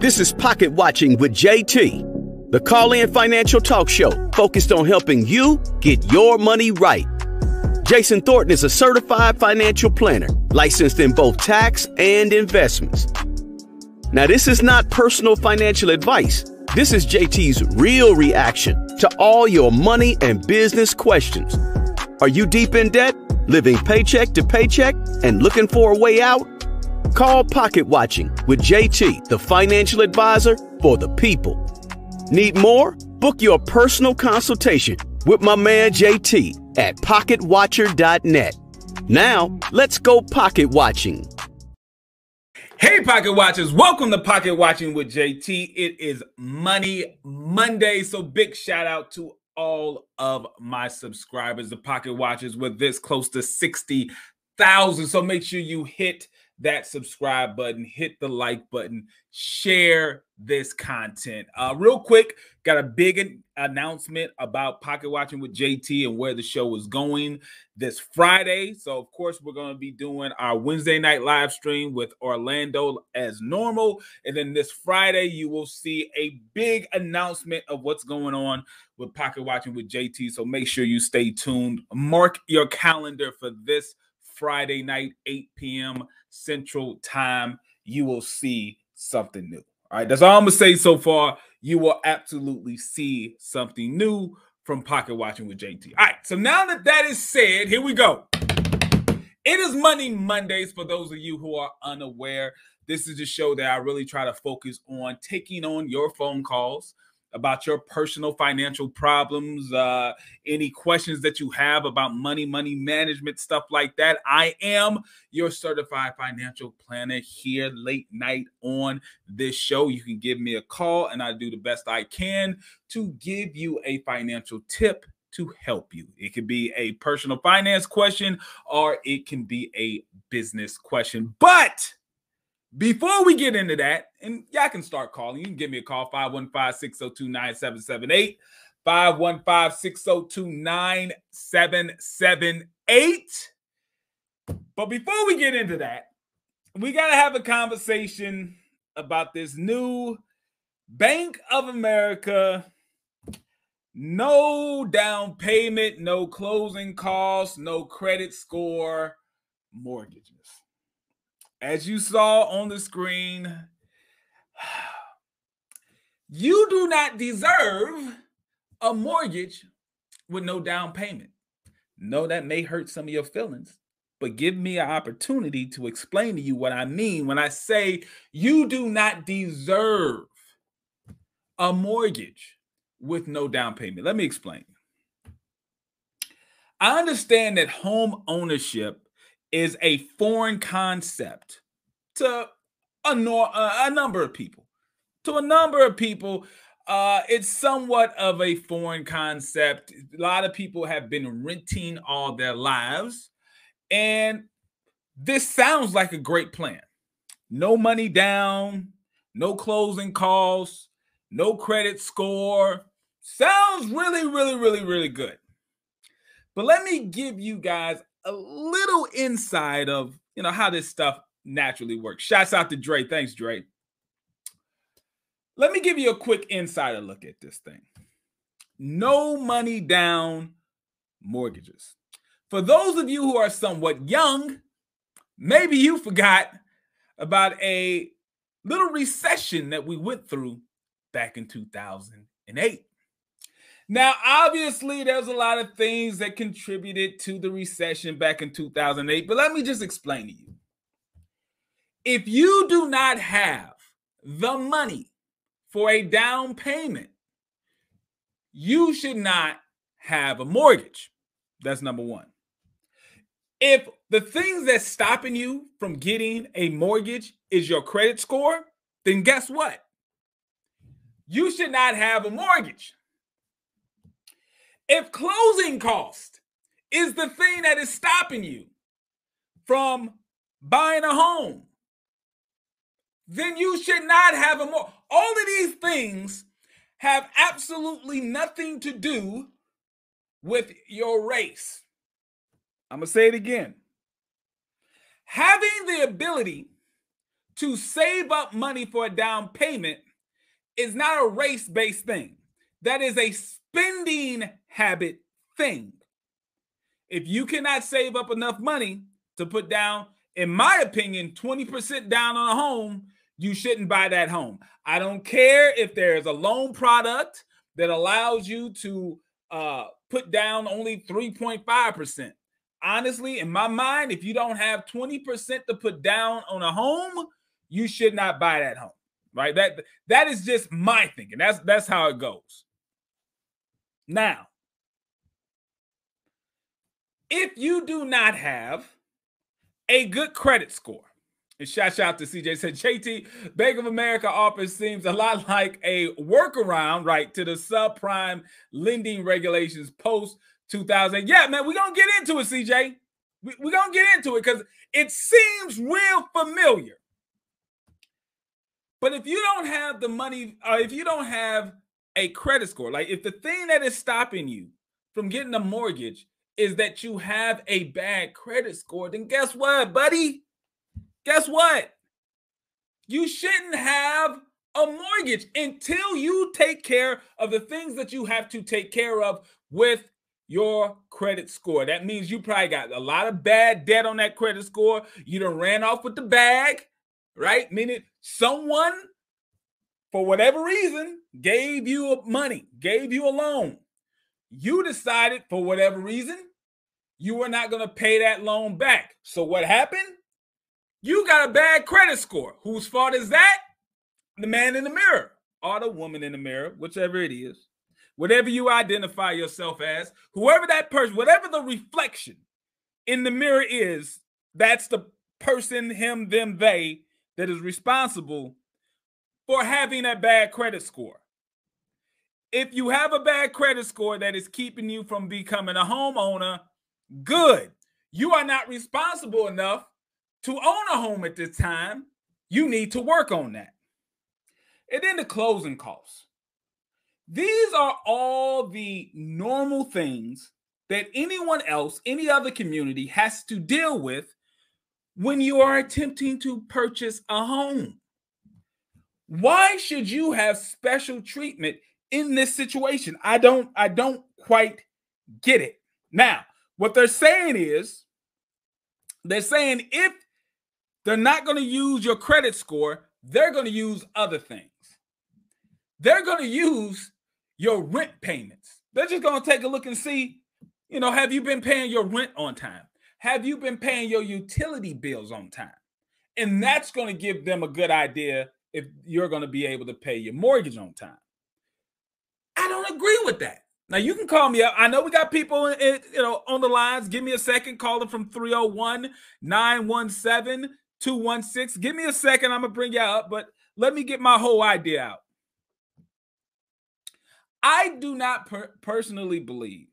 This is Pocket Watching with JT, the call in financial talk show focused on helping you get your money right. Jason Thornton is a certified financial planner, licensed in both tax and investments. Now, this is not personal financial advice. This is JT's real reaction to all your money and business questions. Are you deep in debt, living paycheck to paycheck, and looking for a way out? Call Pocket Watching with JT, the financial advisor for the people. Need more? Book your personal consultation with my man JT at pocketwatcher.net. Now, let's go pocket watching. Hey, Pocket Watchers, welcome to Pocket Watching with JT. It is Money Monday, so big shout out to all of my subscribers, the Pocket Watchers, with this close to 60,000. So make sure you hit that subscribe button, hit the like button, share this content. Uh, real quick, got a big announcement about Pocket Watching with JT and where the show is going this Friday. So, of course, we're going to be doing our Wednesday night live stream with Orlando as normal. And then this Friday, you will see a big announcement of what's going on with Pocket Watching with JT. So, make sure you stay tuned. Mark your calendar for this Friday night, 8 p.m. Central Time, you will see something new. All right, that's all I'm gonna say so far. You will absolutely see something new from Pocket Watching with JT. All right, so now that that is said, here we go. It is Money Mondays for those of you who are unaware. This is a show that I really try to focus on taking on your phone calls about your personal financial problems, uh, any questions that you have about money, money management, stuff like that. I am your certified financial planner here late night on this show. You can give me a call, and I do the best I can to give you a financial tip to help you. It could be a personal finance question or it can be a business question. But before we get into that, and y'all can start calling, you can give me a call 515 602 9778. 515 602 9778. But before we get into that, we got to have a conversation about this new Bank of America no down payment, no closing costs, no credit score mortgages as you saw on the screen, you do not deserve a mortgage with no down payment. No, that may hurt some of your feelings, but give me an opportunity to explain to you what I mean when I say you do not deserve a mortgage with no down payment. Let me explain. I understand that home ownership is a foreign concept to a, no, a number of people. To a number of people, uh, it's somewhat of a foreign concept. A lot of people have been renting all their lives, and this sounds like a great plan. No money down, no closing costs, no credit score. Sounds really, really, really, really good. But let me give you guys a little insight of you know how this stuff naturally works. Shouts out to Dre. Thanks, Dre. Let me give you a quick insider look at this thing. No money down mortgages. For those of you who are somewhat young, maybe you forgot about a little recession that we went through back in 2008. Now, obviously, there's a lot of things that contributed to the recession back in 2008, but let me just explain to you. If you do not have the money for a down payment, you should not have a mortgage. That's number one. If the things that's stopping you from getting a mortgage is your credit score, then guess what? You should not have a mortgage. If closing cost is the thing that is stopping you from buying a home, then you should not have a more. All of these things have absolutely nothing to do with your race. I'm going to say it again. Having the ability to save up money for a down payment is not a race based thing. That is a spending habit thing. If you cannot save up enough money to put down, in my opinion, 20% down on a home, you shouldn't buy that home. I don't care if there's a loan product that allows you to uh, put down only 3.5%. Honestly, in my mind, if you don't have 20% to put down on a home, you should not buy that home. Right? That that is just my thinking. That's that's how it goes. Now, if you do not have a good credit score, and shout out to CJ said, JT, Bank of America office seems a lot like a workaround, right, to the subprime lending regulations post 2000. Yeah, man, we're going to get into it, CJ. We're going to get into it because it seems real familiar. But if you don't have the money, or uh, if you don't have a credit score, like if the thing that is stopping you from getting a mortgage is that you have a bad credit score, then guess what, buddy? Guess what? You shouldn't have a mortgage until you take care of the things that you have to take care of with your credit score. That means you probably got a lot of bad debt on that credit score. You done ran off with the bag, right? Meaning someone, for whatever reason, gave you money, gave you a loan. You decided for whatever reason you were not going to pay that loan back. So what happened? You got a bad credit score. Whose fault is that? The man in the mirror or the woman in the mirror, whichever it is. Whatever you identify yourself as, whoever that person, whatever the reflection in the mirror is, that's the person, him, them, they that is responsible for having a bad credit score. If you have a bad credit score that is keeping you from becoming a homeowner, Good. You are not responsible enough to own a home at this time. You need to work on that. And then the closing costs. These are all the normal things that anyone else, any other community has to deal with when you are attempting to purchase a home. Why should you have special treatment in this situation? I don't I don't quite get it. Now, what they're saying is, they're saying if they're not going to use your credit score, they're going to use other things. They're going to use your rent payments. They're just going to take a look and see, you know, have you been paying your rent on time? Have you been paying your utility bills on time? And that's going to give them a good idea if you're going to be able to pay your mortgage on time. I don't agree with that. Now you can call me up. I know we got people in, you know on the lines. Give me a second. Calling from 301-917-216. Give me a second. I'm gonna bring you up, but let me get my whole idea out. I do not per- personally believe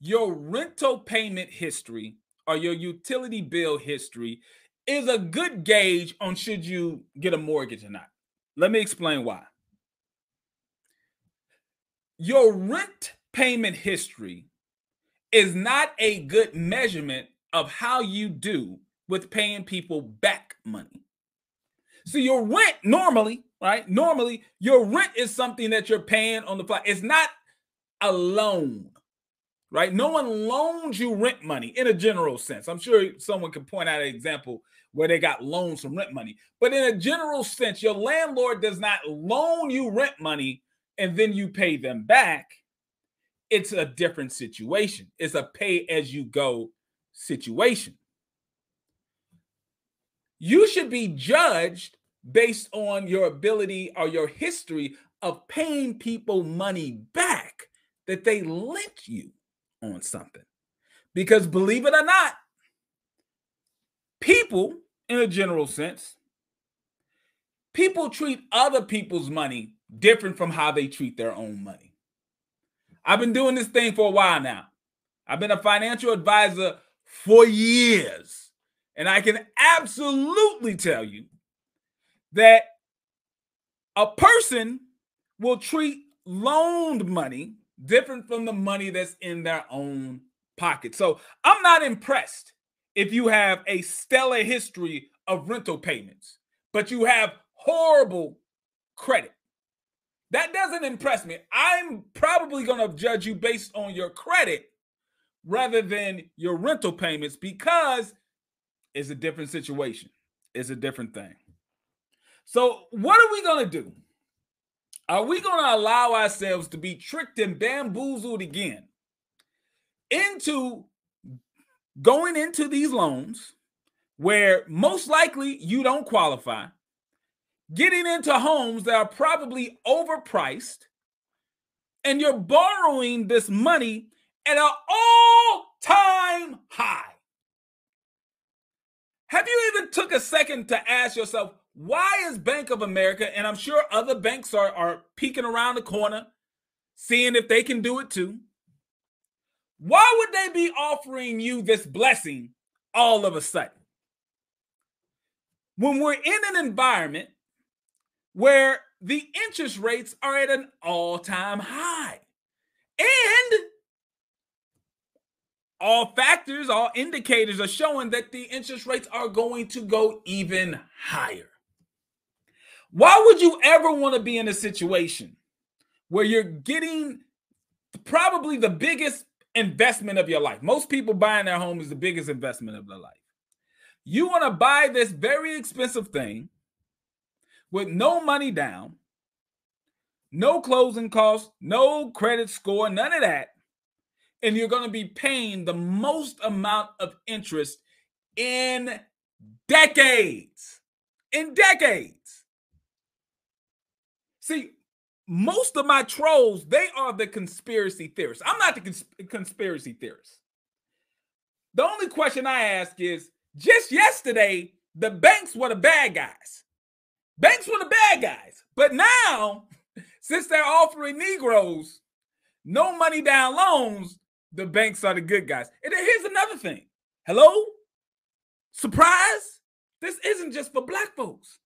your rental payment history or your utility bill history is a good gauge on should you get a mortgage or not. Let me explain why your rent payment history is not a good measurement of how you do with paying people back money. So your rent normally, right? Normally, your rent is something that you're paying on the fly. It's not a loan, right? No one loans you rent money in a general sense. I'm sure someone can point out an example where they got loans from rent money. But in a general sense, your landlord does not loan you rent money and then you pay them back, it's a different situation. It's a pay as you go situation. You should be judged based on your ability or your history of paying people money back that they lent you on something. Because believe it or not, people, in a general sense, people treat other people's money different from how they treat their own money. I've been doing this thing for a while now. I've been a financial advisor for years. And I can absolutely tell you that a person will treat loaned money different from the money that's in their own pocket. So I'm not impressed if you have a stellar history of rental payments but you have horrible credit. That doesn't impress me. I'm probably going to judge you based on your credit rather than your rental payments because it's a different situation. It's a different thing. So, what are we going to do? Are we going to allow ourselves to be tricked and bamboozled again into going into these loans where most likely you don't qualify, getting into homes that are probably overpriced, and you're borrowing this money at an all time high? Have you even took a second to ask yourself, why is Bank of America, and I'm sure other banks are, are peeking around the corner, seeing if they can do it too? Why would they be offering you this blessing all of a sudden? When we're in an environment where the interest rates are at an all time high and all factors, all indicators are showing that the interest rates are going to go even higher. Why would you ever want to be in a situation where you're getting probably the biggest investment of your life? Most people buying their home is the biggest investment of their life. You want to buy this very expensive thing with no money down, no closing costs, no credit score, none of that. And you're going to be paying the most amount of interest in decades. In decades. See, most of my trolls, they are the conspiracy theorists. I'm not the cons- conspiracy theorist. The only question I ask is just yesterday, the banks were the bad guys. Banks were the bad guys. But now, since they're offering Negroes no money down loans, the banks are the good guys. And here's another thing. Hello? Surprise? This isn't just for black folks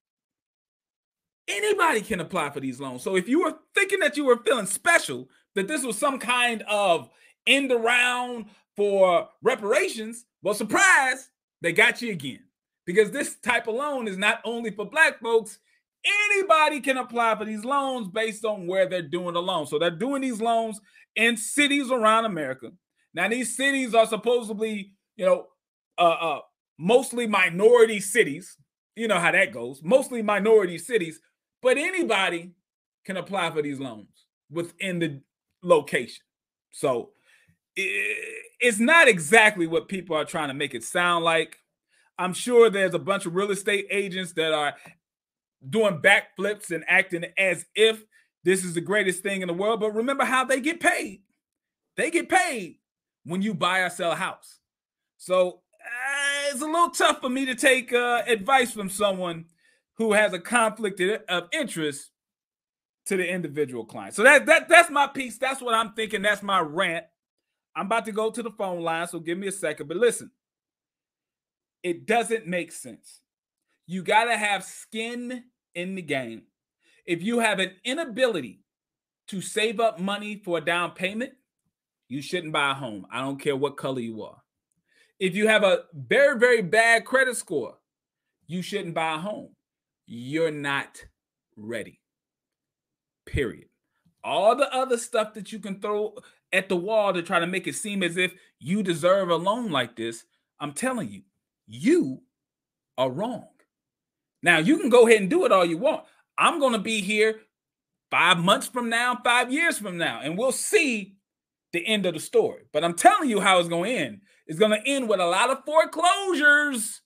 anybody can apply for these loans. So if you were thinking that you were feeling special, that this was some kind of end around for reparations, well, surprise, they got you again. Because this type of loan is not only for black folks, anybody can apply for these loans based on where they're doing the loan. So they're doing these loans in cities around America. Now, these cities are supposedly, you know, uh, uh, mostly minority cities. You know how that goes. Mostly minority cities but anybody can apply for these loans within the location. So it's not exactly what people are trying to make it sound like. I'm sure there's a bunch of real estate agents that are doing backflips and acting as if this is the greatest thing in the world. But remember how they get paid. They get paid when you buy or sell a house. So uh, it's a little tough for me to take uh, advice from someone who has a conflict of interest to the individual client. So that that that's my piece. That's what I'm thinking. That's my rant. I'm about to go to the phone line, so give me a second. But listen, it doesn't make sense. You got to have skin in the game. If you have an inability to save up money for a down payment, you shouldn't buy a home. I don't care what color you are. If you have a very, very bad credit score, you shouldn't buy a home you're not ready. Period. All the other stuff that you can throw at the wall to try to make it seem as if you deserve a loan like this, I'm telling you, you are wrong. Now, you can go ahead and do it all you want. I'm going to be here five months from now, five years from now, and we'll see the end of the story. But I'm telling you how it's going to end. It's going to end with a lot of foreclosures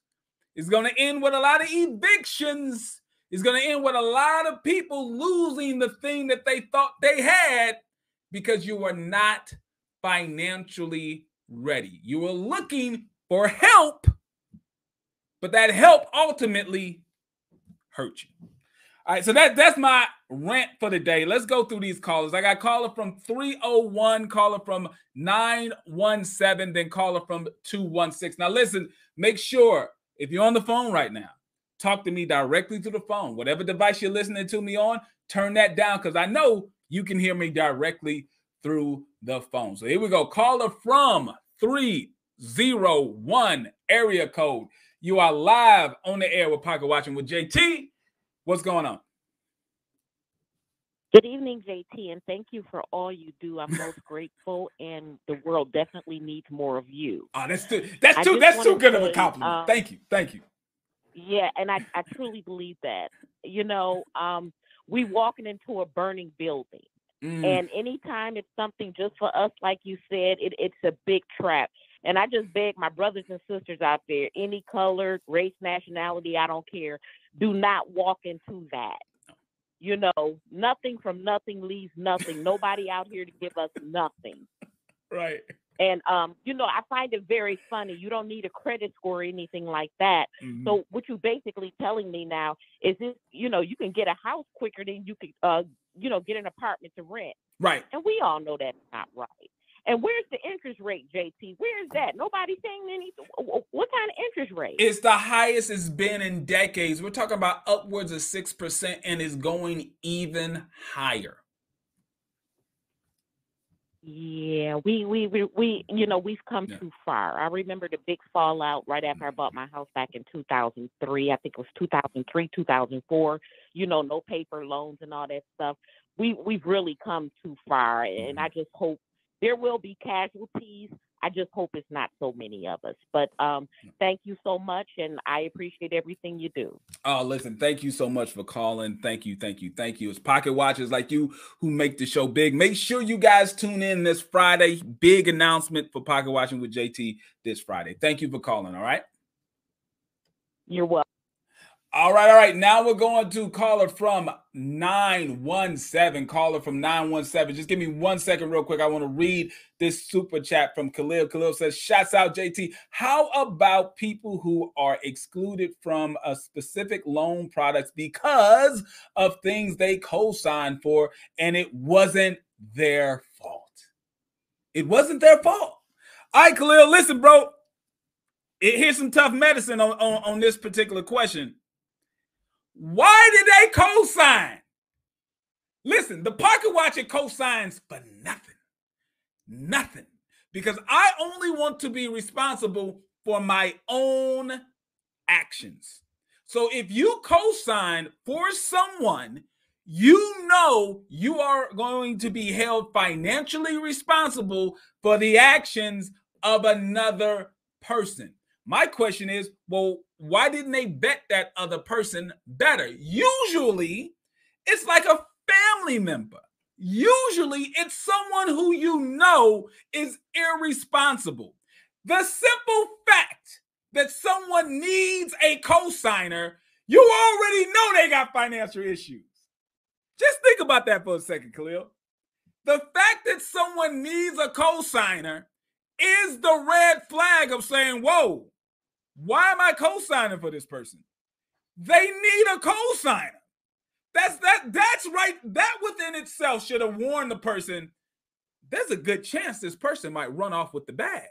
it's going to end with a lot of evictions. It's going to end with a lot of people losing the thing that they thought they had because you were not financially ready. You were looking for help, but that help ultimately hurt you. All right, so that that's my rant for the day. Let's go through these callers. I got caller from 301, caller from 917, then caller from 216. Now listen, make sure if you're on the phone right now, talk to me directly to the phone. Whatever device you're listening to me on, turn that down because I know you can hear me directly through the phone. So here we go. Caller from 301 area code. You are live on the air with Pocket Watching with JT. What's going on? Good evening, JT, and thank you for all you do. I'm most grateful, and the world definitely needs more of you. Oh, that's too that's too that's too good say, of a compliment. Um, thank you, thank you. Yeah, and I, I truly believe that. You know, um, we walking into a burning building, mm. and anytime it's something just for us, like you said, it, it's a big trap. And I just beg my brothers and sisters out there, any color, race, nationality, I don't care, do not walk into that. You know, nothing from nothing leaves nothing. Nobody out here to give us nothing. Right. And um, you know, I find it very funny. You don't need a credit score or anything like that. Mm-hmm. So what you're basically telling me now is this, you know, you can get a house quicker than you could uh, you know, get an apartment to rent. Right. And we all know that's not right. And where's the interest rate, JT? Where's that? Nobody's saying anything. What kind of interest rate? It's the highest it's been in decades. We're talking about upwards of 6% and it's going even higher. Yeah, we we we, we you know we've come yeah. too far. I remember the big fallout right after I mm-hmm. bought my house back in 2003. I think it was 2003, 2004. You know, no paper loans and all that stuff. We we've really come too far, and I mm-hmm. just hope there will be casualties. I just hope it's not so many of us. But um, thank you so much, and I appreciate everything you do. Oh, listen, thank you so much for calling. Thank you, thank you, thank you. It's pocket watchers like you who make the show big. Make sure you guys tune in this Friday. Big announcement for pocket watching with JT this Friday. Thank you for calling. All right. You're welcome. All right, all right. Now we're going to caller from 917. Caller from 917. Just give me one second, real quick. I want to read this super chat from Khalil. Khalil says, Shouts out, JT. How about people who are excluded from a specific loan products because of things they co signed for and it wasn't their fault? It wasn't their fault. All right, Khalil, listen, bro. It, here's some tough medicine on, on, on this particular question why did they co-sign? Listen, the pocket watcher co-signs for nothing. Nothing. Because I only want to be responsible for my own actions. So if you co-sign for someone, you know you are going to be held financially responsible for the actions of another person. My question is, well, why didn't they bet that other person better? Usually, it's like a family member. Usually, it's someone who you know is irresponsible. The simple fact that someone needs a cosigner, you already know they got financial issues. Just think about that for a second, Khalil. The fact that someone needs a cosigner is the red flag of saying, whoa, why am I co-signing for this person? They need a co-signer. That's that that's right. That within itself should have warned the person there's a good chance this person might run off with the bag.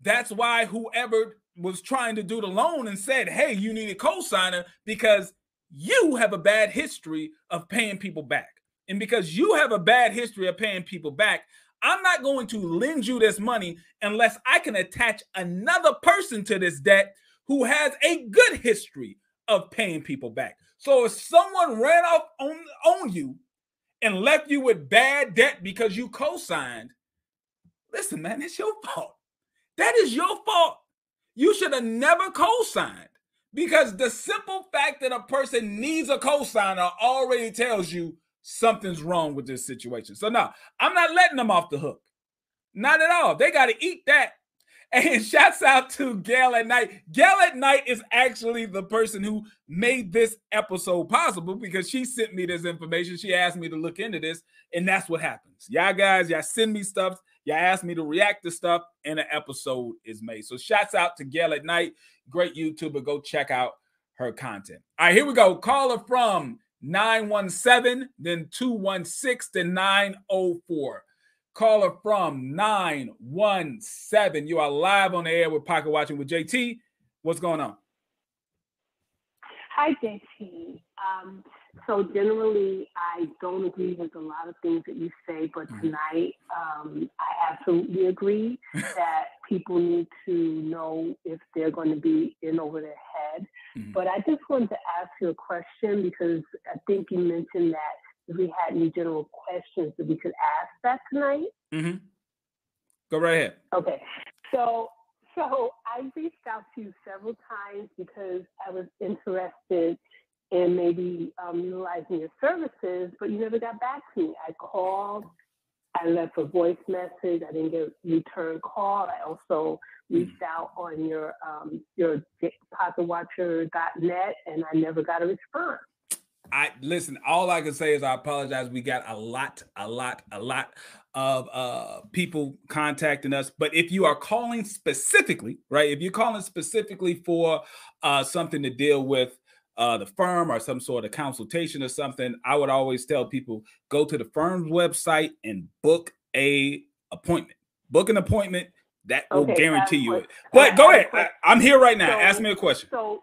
That's why whoever was trying to do the loan and said, "Hey, you need a co-signer because you have a bad history of paying people back." And because you have a bad history of paying people back, I'm not going to lend you this money unless I can attach another person to this debt who has a good history of paying people back. So if someone ran off on, on you and left you with bad debt because you co-signed, listen, man, it's your fault. That is your fault. You should have never co-signed because the simple fact that a person needs a co-signer already tells you something's wrong with this situation. So now I'm not letting them off the hook. Not at all. They got to eat that. And shouts out to Gail at Night. Gail at Night is actually the person who made this episode possible because she sent me this information. She asked me to look into this, and that's what happens. Y'all guys, y'all send me stuff. Y'all ask me to react to stuff, and an episode is made. So shouts out to Gail at Night. Great YouTuber. Go check out her content. All right, here we go. Caller from 917, then 216, then 904. Caller from 917. You are live on the air with Pocket Watching with JT. What's going on? Hi, JT. Um, so generally, I don't agree with a lot of things that you say, but mm-hmm. tonight, um, I absolutely agree that people need to know if they're going to be in over their head. Mm-hmm. But I just wanted to ask you a question because I think you mentioned that if we had any general questions that we could ask that tonight. Mm-hmm. Go right ahead. Okay. So so I reached out to you several times because I was interested in maybe um, utilizing your services, but you never got back to me. I called, I left a voice message. I didn't get a return call. I also reached out on your um, your pocketwatcher.net, and I never got a response. I listen. All I can say is I apologize. We got a lot, a lot, a lot of uh, people contacting us. But if you are calling specifically, right? If you're calling specifically for uh, something to deal with uh, the firm or some sort of consultation or something, I would always tell people go to the firm's website and book a appointment. Book an appointment that will okay, guarantee you it. But go ahead. I, am here right now. So, Ask me a question. So,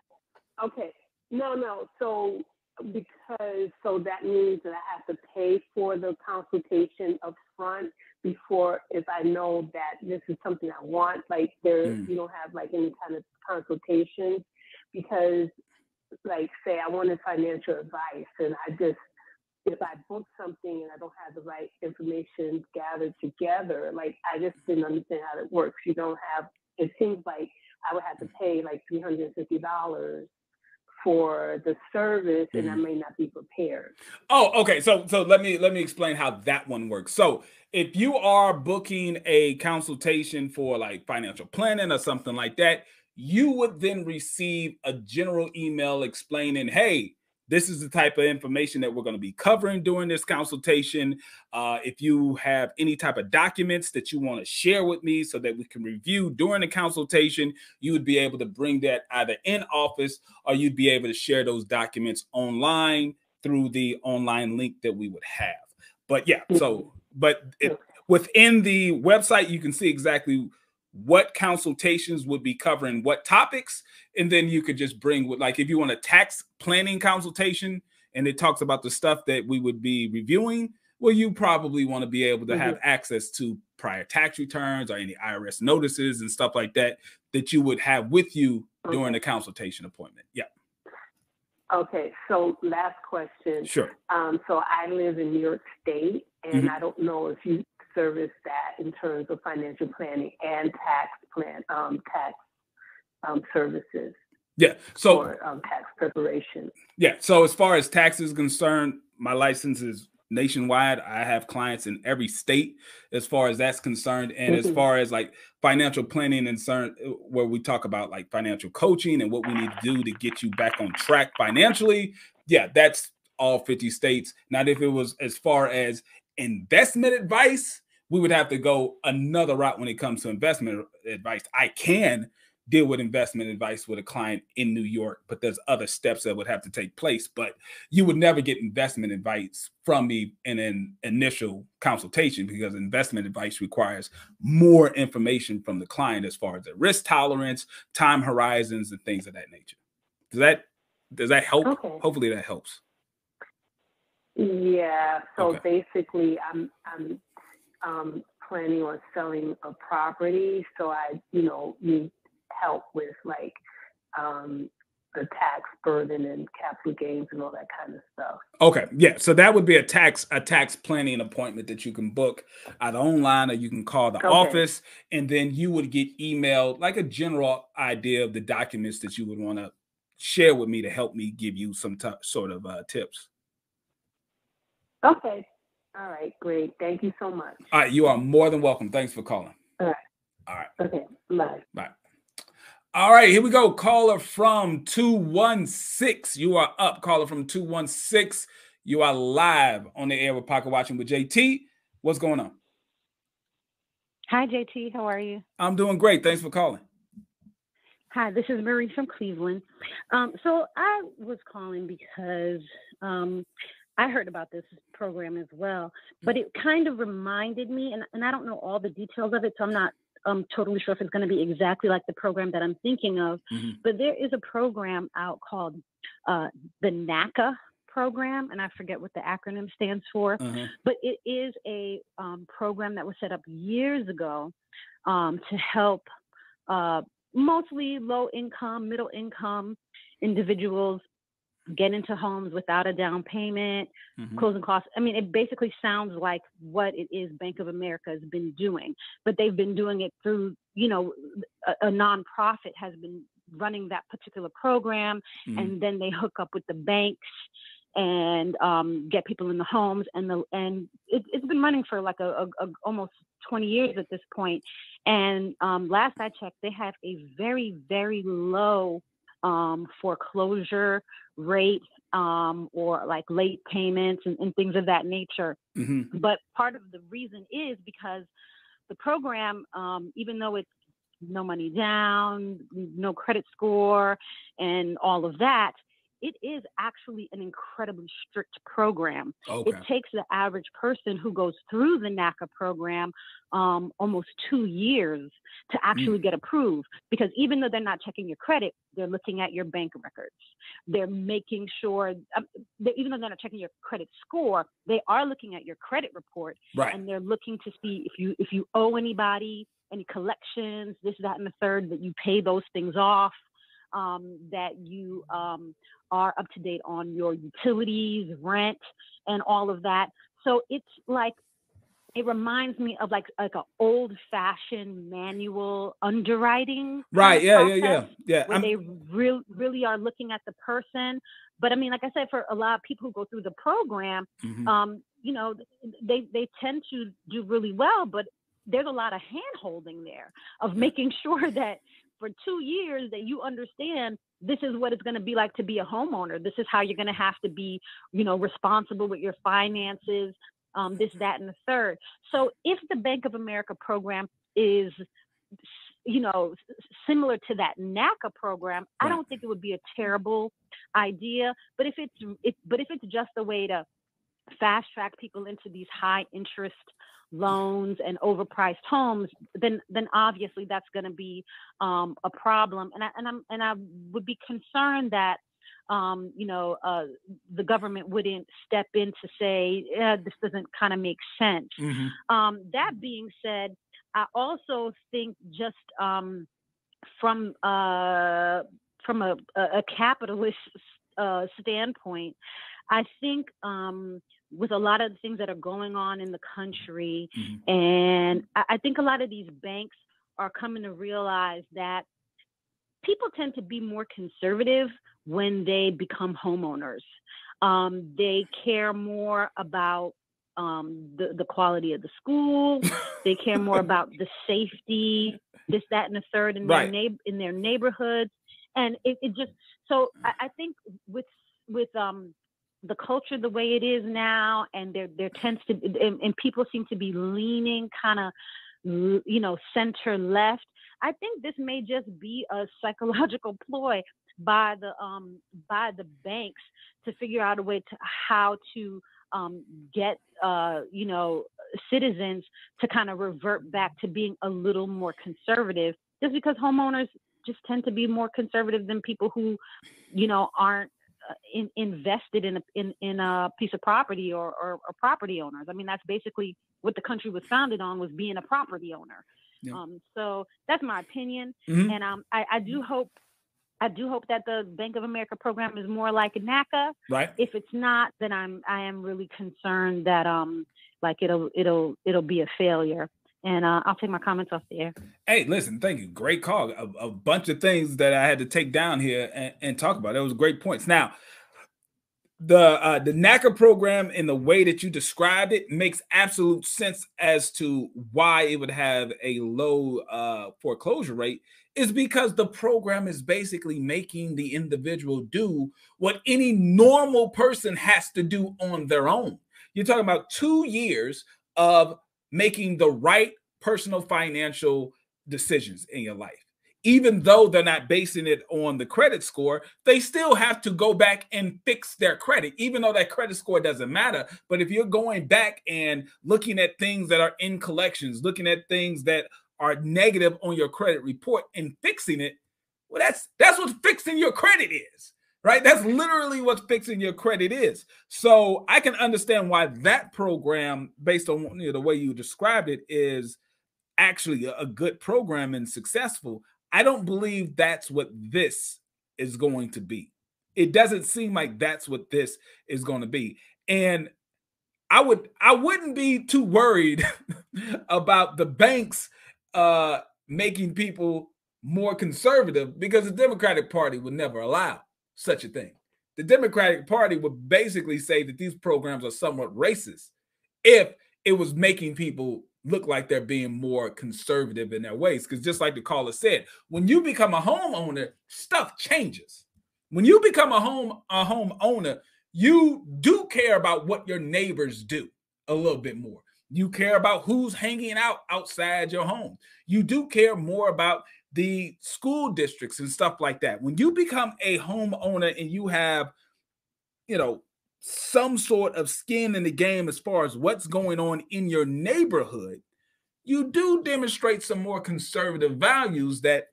okay, no, no. So because so that means that I have to pay for the consultation up front before if I know that this is something I want. Like there, mm. you don't have like any kind of consultation because like say I wanted financial advice and I just if I book something and I don't have the right information gathered together, like I just didn't understand how it works. You don't have it seems like I would have to pay like three hundred and fifty dollars for the service and mm-hmm. I may not be prepared. Oh, okay. So so let me let me explain how that one works. So if you are booking a consultation for like financial planning or something like that, you would then receive a general email explaining, hey, this is the type of information that we're going to be covering during this consultation. Uh, if you have any type of documents that you want to share with me so that we can review during the consultation, you would be able to bring that either in office or you'd be able to share those documents online through the online link that we would have. But yeah, so but it, within the website, you can see exactly what consultations would be covering what topics and then you could just bring with like if you want a tax planning consultation and it talks about the stuff that we would be reviewing well you probably want to be able to mm-hmm. have access to prior tax returns or any irs notices and stuff like that that you would have with you okay. during the consultation appointment yeah okay so last question sure um, so i live in new york state and mm-hmm. i don't know if you service that in terms of financial planning and tax plan um, tax um, services. Yeah. So for, um, tax preparation. Yeah. So as far as tax is concerned, my license is nationwide. I have clients in every state as far as that's concerned. And mm-hmm. as far as like financial planning and uh, where we talk about like financial coaching and what we need to do to get you back on track financially, yeah, that's all 50 states. Not if it was as far as investment advice, we would have to go another route when it comes to investment advice. I can deal with investment advice with a client in New York, but there's other steps that would have to take place. But you would never get investment advice from me in an initial consultation because investment advice requires more information from the client as far as the risk tolerance, time horizons, and things of that nature. Does that does that help? Okay. Hopefully that helps. Yeah. So okay. basically, I'm I'm um, planning on selling a property, so I, you know, need help with like um, the tax burden and capital gains and all that kind of stuff. Okay, yeah. So that would be a tax a tax planning appointment that you can book either online or you can call the okay. office, and then you would get emailed like a general idea of the documents that you would want to share with me to help me give you some t- sort of uh, tips. Okay, all right, great. Thank you so much. All right, you are more than welcome. Thanks for calling. All right. All right. Okay. Bye. Bye. All right, here we go. Caller from 216. You are up. Caller from 216. You are live on the air with Pocket Watching with JT. What's going on? Hi, JT. How are you? I'm doing great. Thanks for calling. Hi, this is Marie from Cleveland. Um, so I was calling because um, I heard about this program as well, but it kind of reminded me, and, and I don't know all the details of it, so I'm not um, totally sure if it's going to be exactly like the program that I'm thinking of. Mm-hmm. But there is a program out called uh, the NACA program, and I forget what the acronym stands for, mm-hmm. but it is a um, program that was set up years ago um, to help uh, mostly low income, middle income individuals get into homes without a down payment, mm-hmm. closing costs. I mean, it basically sounds like what it is Bank of America has been doing, but they've been doing it through, you know, a, a nonprofit has been running that particular program, mm-hmm. and then they hook up with the banks and um, get people in the homes and the and it, has been running for like a, a, a, almost 20 years at this point and um, last i checked they have a very very low um, foreclosure rate um, or like late payments and, and things of that nature mm-hmm. but part of the reason is because the program um, even though it's no money down no credit score and all of that it is actually an incredibly strict program. Okay. It takes the average person who goes through the NACA program um, almost two years to actually mm. get approved because even though they're not checking your credit, they're looking at your bank records. They're making sure, um, they, even though they're not checking your credit score, they are looking at your credit report right. and they're looking to see if you if you owe anybody any collections, this, that, and the third, that you pay those things off um, that you um, are up to date on your utilities, rent, and all of that. So it's like it reminds me of like like an old fashioned manual underwriting. Right. Yeah. Yeah. Yeah. Yeah. Where I'm... they really really are looking at the person. But I mean, like I said, for a lot of people who go through the program, mm-hmm. um, you know, they they tend to do really well, but there's a lot of hand holding there of making sure that for two years that you understand this is what it's going to be like to be a homeowner. This is how you're going to have to be, you know, responsible with your finances, um, this, that, and the third. So if the Bank of America program is, you know, similar to that NACA program. I don't think it would be a terrible idea. But if it's, it, but if it's just a way to fast track people into these high interest loans and overpriced homes, then then obviously that's going to be um, a problem. And I and I'm and I would be concerned that um, you know uh, the government wouldn't step in to say eh, this doesn't kind of make sense. Mm-hmm. Um, that being said, I also think just um, from uh, from a, a capitalist uh, standpoint, I think um, with a lot of the things that are going on in the country. Mm-hmm. And I, I think a lot of these banks are coming to realize that people tend to be more conservative when they become homeowners. Um, they care more about um, the, the quality of the school. they care more about the safety, this, that, and the third in right. their neighbor in their neighborhoods. And it, it just so I, I think with with um the culture the way it is now, and there there tends to and, and people seem to be leaning kind of you know center left. I think this may just be a psychological ploy by the um by the banks to figure out a way to how to um, get uh, you know citizens to kind of revert back to being a little more conservative just because homeowners just tend to be more conservative than people who you know aren't in, invested in a, in, in a piece of property or, or, or, property owners. I mean, that's basically what the country was founded on was being a property owner. Yeah. Um, so that's my opinion. Mm-hmm. And um, I, I do hope I do hope that the Bank of America program is more like NACA. Right. If it's not, then I'm I am really concerned that um like it'll it'll it'll be a failure and uh, I'll take my comments off the air. Hey, listen, thank you. Great call. A, a bunch of things that I had to take down here and, and talk about. That was great points. Now, the uh, the NACA program in the way that you described it makes absolute sense as to why it would have a low uh, foreclosure rate is because the program is basically making the individual do what any normal person has to do on their own. You're talking about two years of making the right personal financial decisions in your life. Even though they're not basing it on the credit score, they still have to go back and fix their credit, even though that credit score doesn't matter. But if you're going back and looking at things that are in collections, looking at things that are negative on your credit report and fixing it, well, that's that's what fixing your credit is right? That's literally what fixing your credit is. So I can understand why that program, based on you know, the way you described it, is actually a, a good program and successful. I don't believe that's what this is going to be. It doesn't seem like that's what this is going to be. And I would I wouldn't be too worried about the banks uh making people more conservative because the Democratic Party would never allow such a thing. The Democratic Party would basically say that these programs are somewhat racist if it was making people look like they're being more conservative in their ways. Because just like the caller said, when you become a homeowner, stuff changes. When you become a home a homeowner, you do care about what your neighbors do a little bit more. You care about who's hanging out outside your home. You do care more about the school districts and stuff like that. When you become a homeowner and you have, you know, some sort of skin in the game as far as what's going on in your neighborhood, you do demonstrate some more conservative values that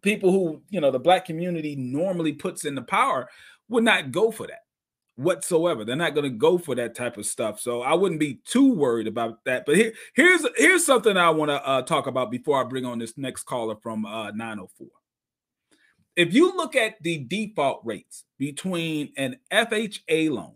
people who, you know, the black community normally puts in the power would not go for that whatsoever. They're not going to go for that type of stuff. So I wouldn't be too worried about that. But here, here's here's something I want to uh, talk about before I bring on this next caller from uh, 904. If you look at the default rates between an FHA loan,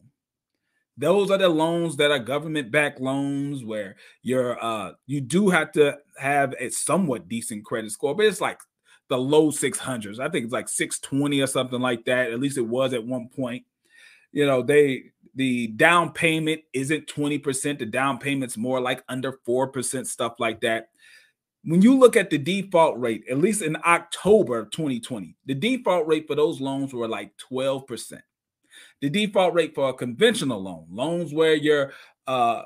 those are the loans that are government-backed loans where you're uh, you do have to have a somewhat decent credit score, but it's like the low 600s. I think it's like 620 or something like that. At least it was at one point you know, they the down payment isn't 20%. The down payment's more like under 4%, stuff like that. When you look at the default rate, at least in October of 2020, the default rate for those loans were like 12%. The default rate for a conventional loan, loans where your uh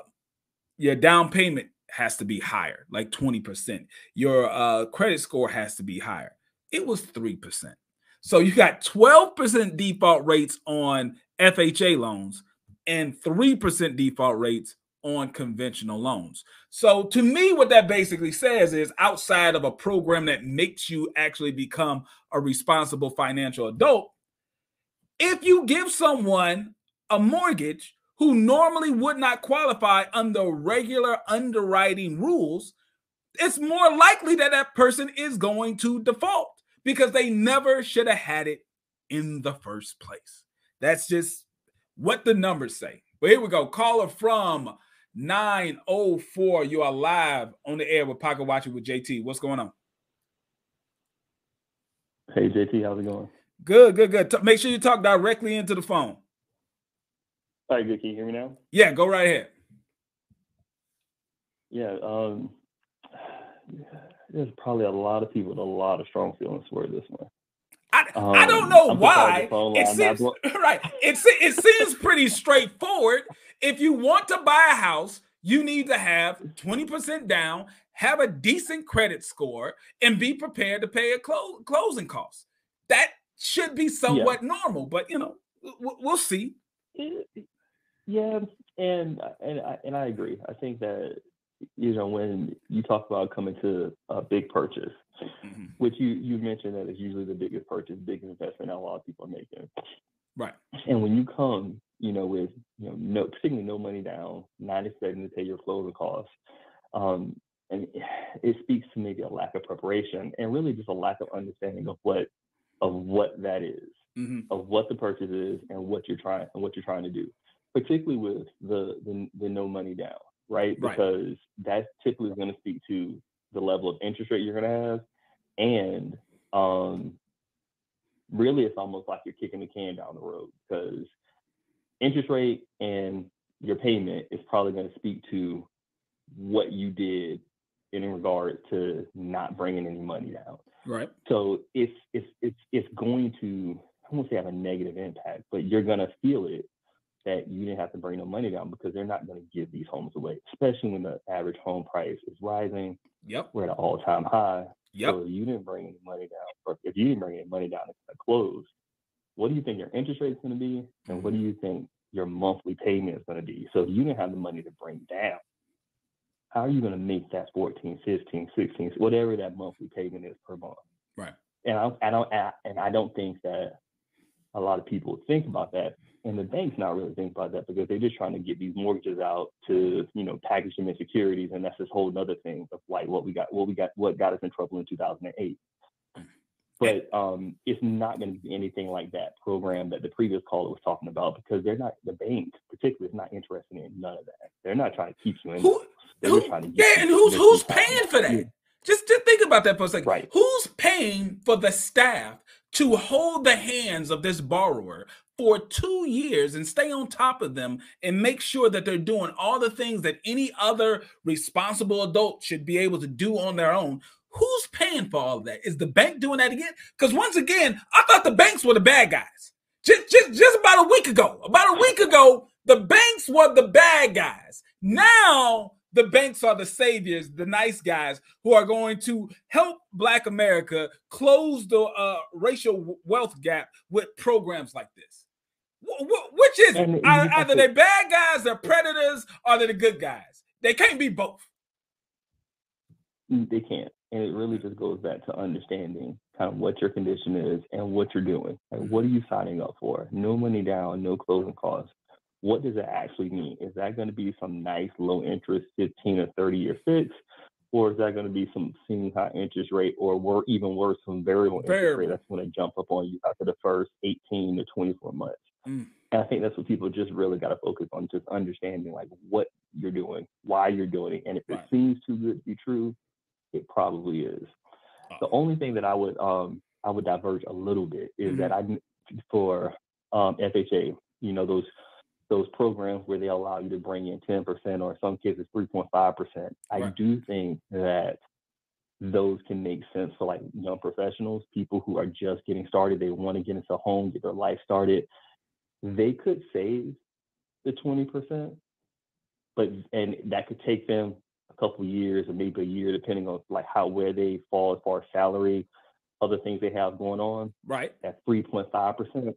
your down payment has to be higher, like 20%. Your uh credit score has to be higher. It was 3%. So you got 12% default rates on FHA loans and 3% default rates on conventional loans. So to me, what that basically says is outside of a program that makes you actually become a responsible financial adult, if you give someone a mortgage who normally would not qualify under regular underwriting rules, it's more likely that that person is going to default because they never should have had it in the first place. That's just what the numbers say. But here we go. Caller from 904. You are live on the air with Pocket Watching with JT. What's going on? Hey JT, how's it going? Good, good, good. T- make sure you talk directly into the phone. All right, good. Can you hear me now? Yeah, go right ahead. Yeah, um, there's probably a lot of people with a lot of strong feelings for this one. I, um, I don't know why. It seems, right. It, it seems pretty straightforward. If you want to buy a house, you need to have 20% down, have a decent credit score, and be prepared to pay a clo- closing cost. That should be somewhat yeah. normal, but you know, we'll see. Yeah, and and I, and I agree. I think that you know when you talk about coming to a big purchase, mm-hmm. which you you mentioned that is usually the biggest purchase, biggest investment that a lot of people are making. Right. And when you come, you know, with you know, no particularly no money down, not expecting to pay your closing costs, um, and it speaks to maybe a lack of preparation and really just a lack of understanding of what of what that is, mm-hmm. of what the purchase is and what you're trying and what you're trying to do, particularly with the the, the no money down, right? right. Because that's typically going to speak to the level of interest rate you're going to have, and um, really it's almost like you're kicking the can down the road because interest rate and your payment is probably going to speak to what you did in regard to not bringing any money down. Right. So it's it's it's it's going to I won't say have a negative impact, but you're going to feel it that you didn't have to bring no money down because they're not going to give these homes away, especially when the average home price is rising. Yep. We're at an all time high. Yep. So you didn't bring any money down, or if you didn't bring any money down to close, what do you think your interest rate is going to be? And what do mm-hmm. you think your monthly payment is going to be? So if you didn't have the money to bring down, how are you going to make that 14, 15, 16, whatever that monthly payment is per month? Right. And I, I don't, I, and I don't think that a lot of people think about that And the bank's not really thinking about that because they're just trying to get these mortgages out to, you know, package them in securities. And that's this whole other thing of like what we got, what we got, what got us in trouble in 2008. But um, it's not going to be anything like that program that the previous caller was talking about because they're not, the bank particularly is not interested in none of that. They're not trying to keep you in. Who, they're who, trying to yeah, and who's who's paying for that? Yeah. Just just think about that for a second. Right. Who's paying for the staff to hold the hands of this borrower for two years and stay on top of them and make sure that they're doing all the things that any other responsible adult should be able to do on their own? Who's paying for all of that? Is the bank doing that again? Because once again, I thought the banks were the bad guys. Just, just, just about a week ago, about a week ago, the banks were the bad guys. Now the banks are the saviors, the nice guys who are going to help Black America close the uh, racial wealth gap with programs like this. Wh- wh- which is it? Either, have either to- they're bad guys, they're predators, or they're the good guys. They can't be both. They can't. And it really just goes back to understanding kind of what your condition is and what you're doing. Like, mm-hmm. what are you signing up for? No money down, no closing costs. What does that actually mean? Is that going to be some nice low interest 15 or 30 year fix? Or is that going to be some seeming high interest rate or wor- even worse, some variable interest rate that's going to jump up on you after the first 18 to 24 months? Mm. And I think that's what people just really got to focus on, just understanding like what you're doing, why you're doing it. And if Right. it seems too good to be true, it probably is. The only thing that I would um I would diverge a little bit is that I for um FHA, you know those those programs where they allow you to bring in 10% or in some cases 3.5%. I do think that those can make sense for like young professionals, people who are just getting started, they want to get into a home, get their life started. They could save the 20%, but and that could take them a couple years or maybe a year depending on like how where they fall as far as salary, other things they have going on Right. That 3.5%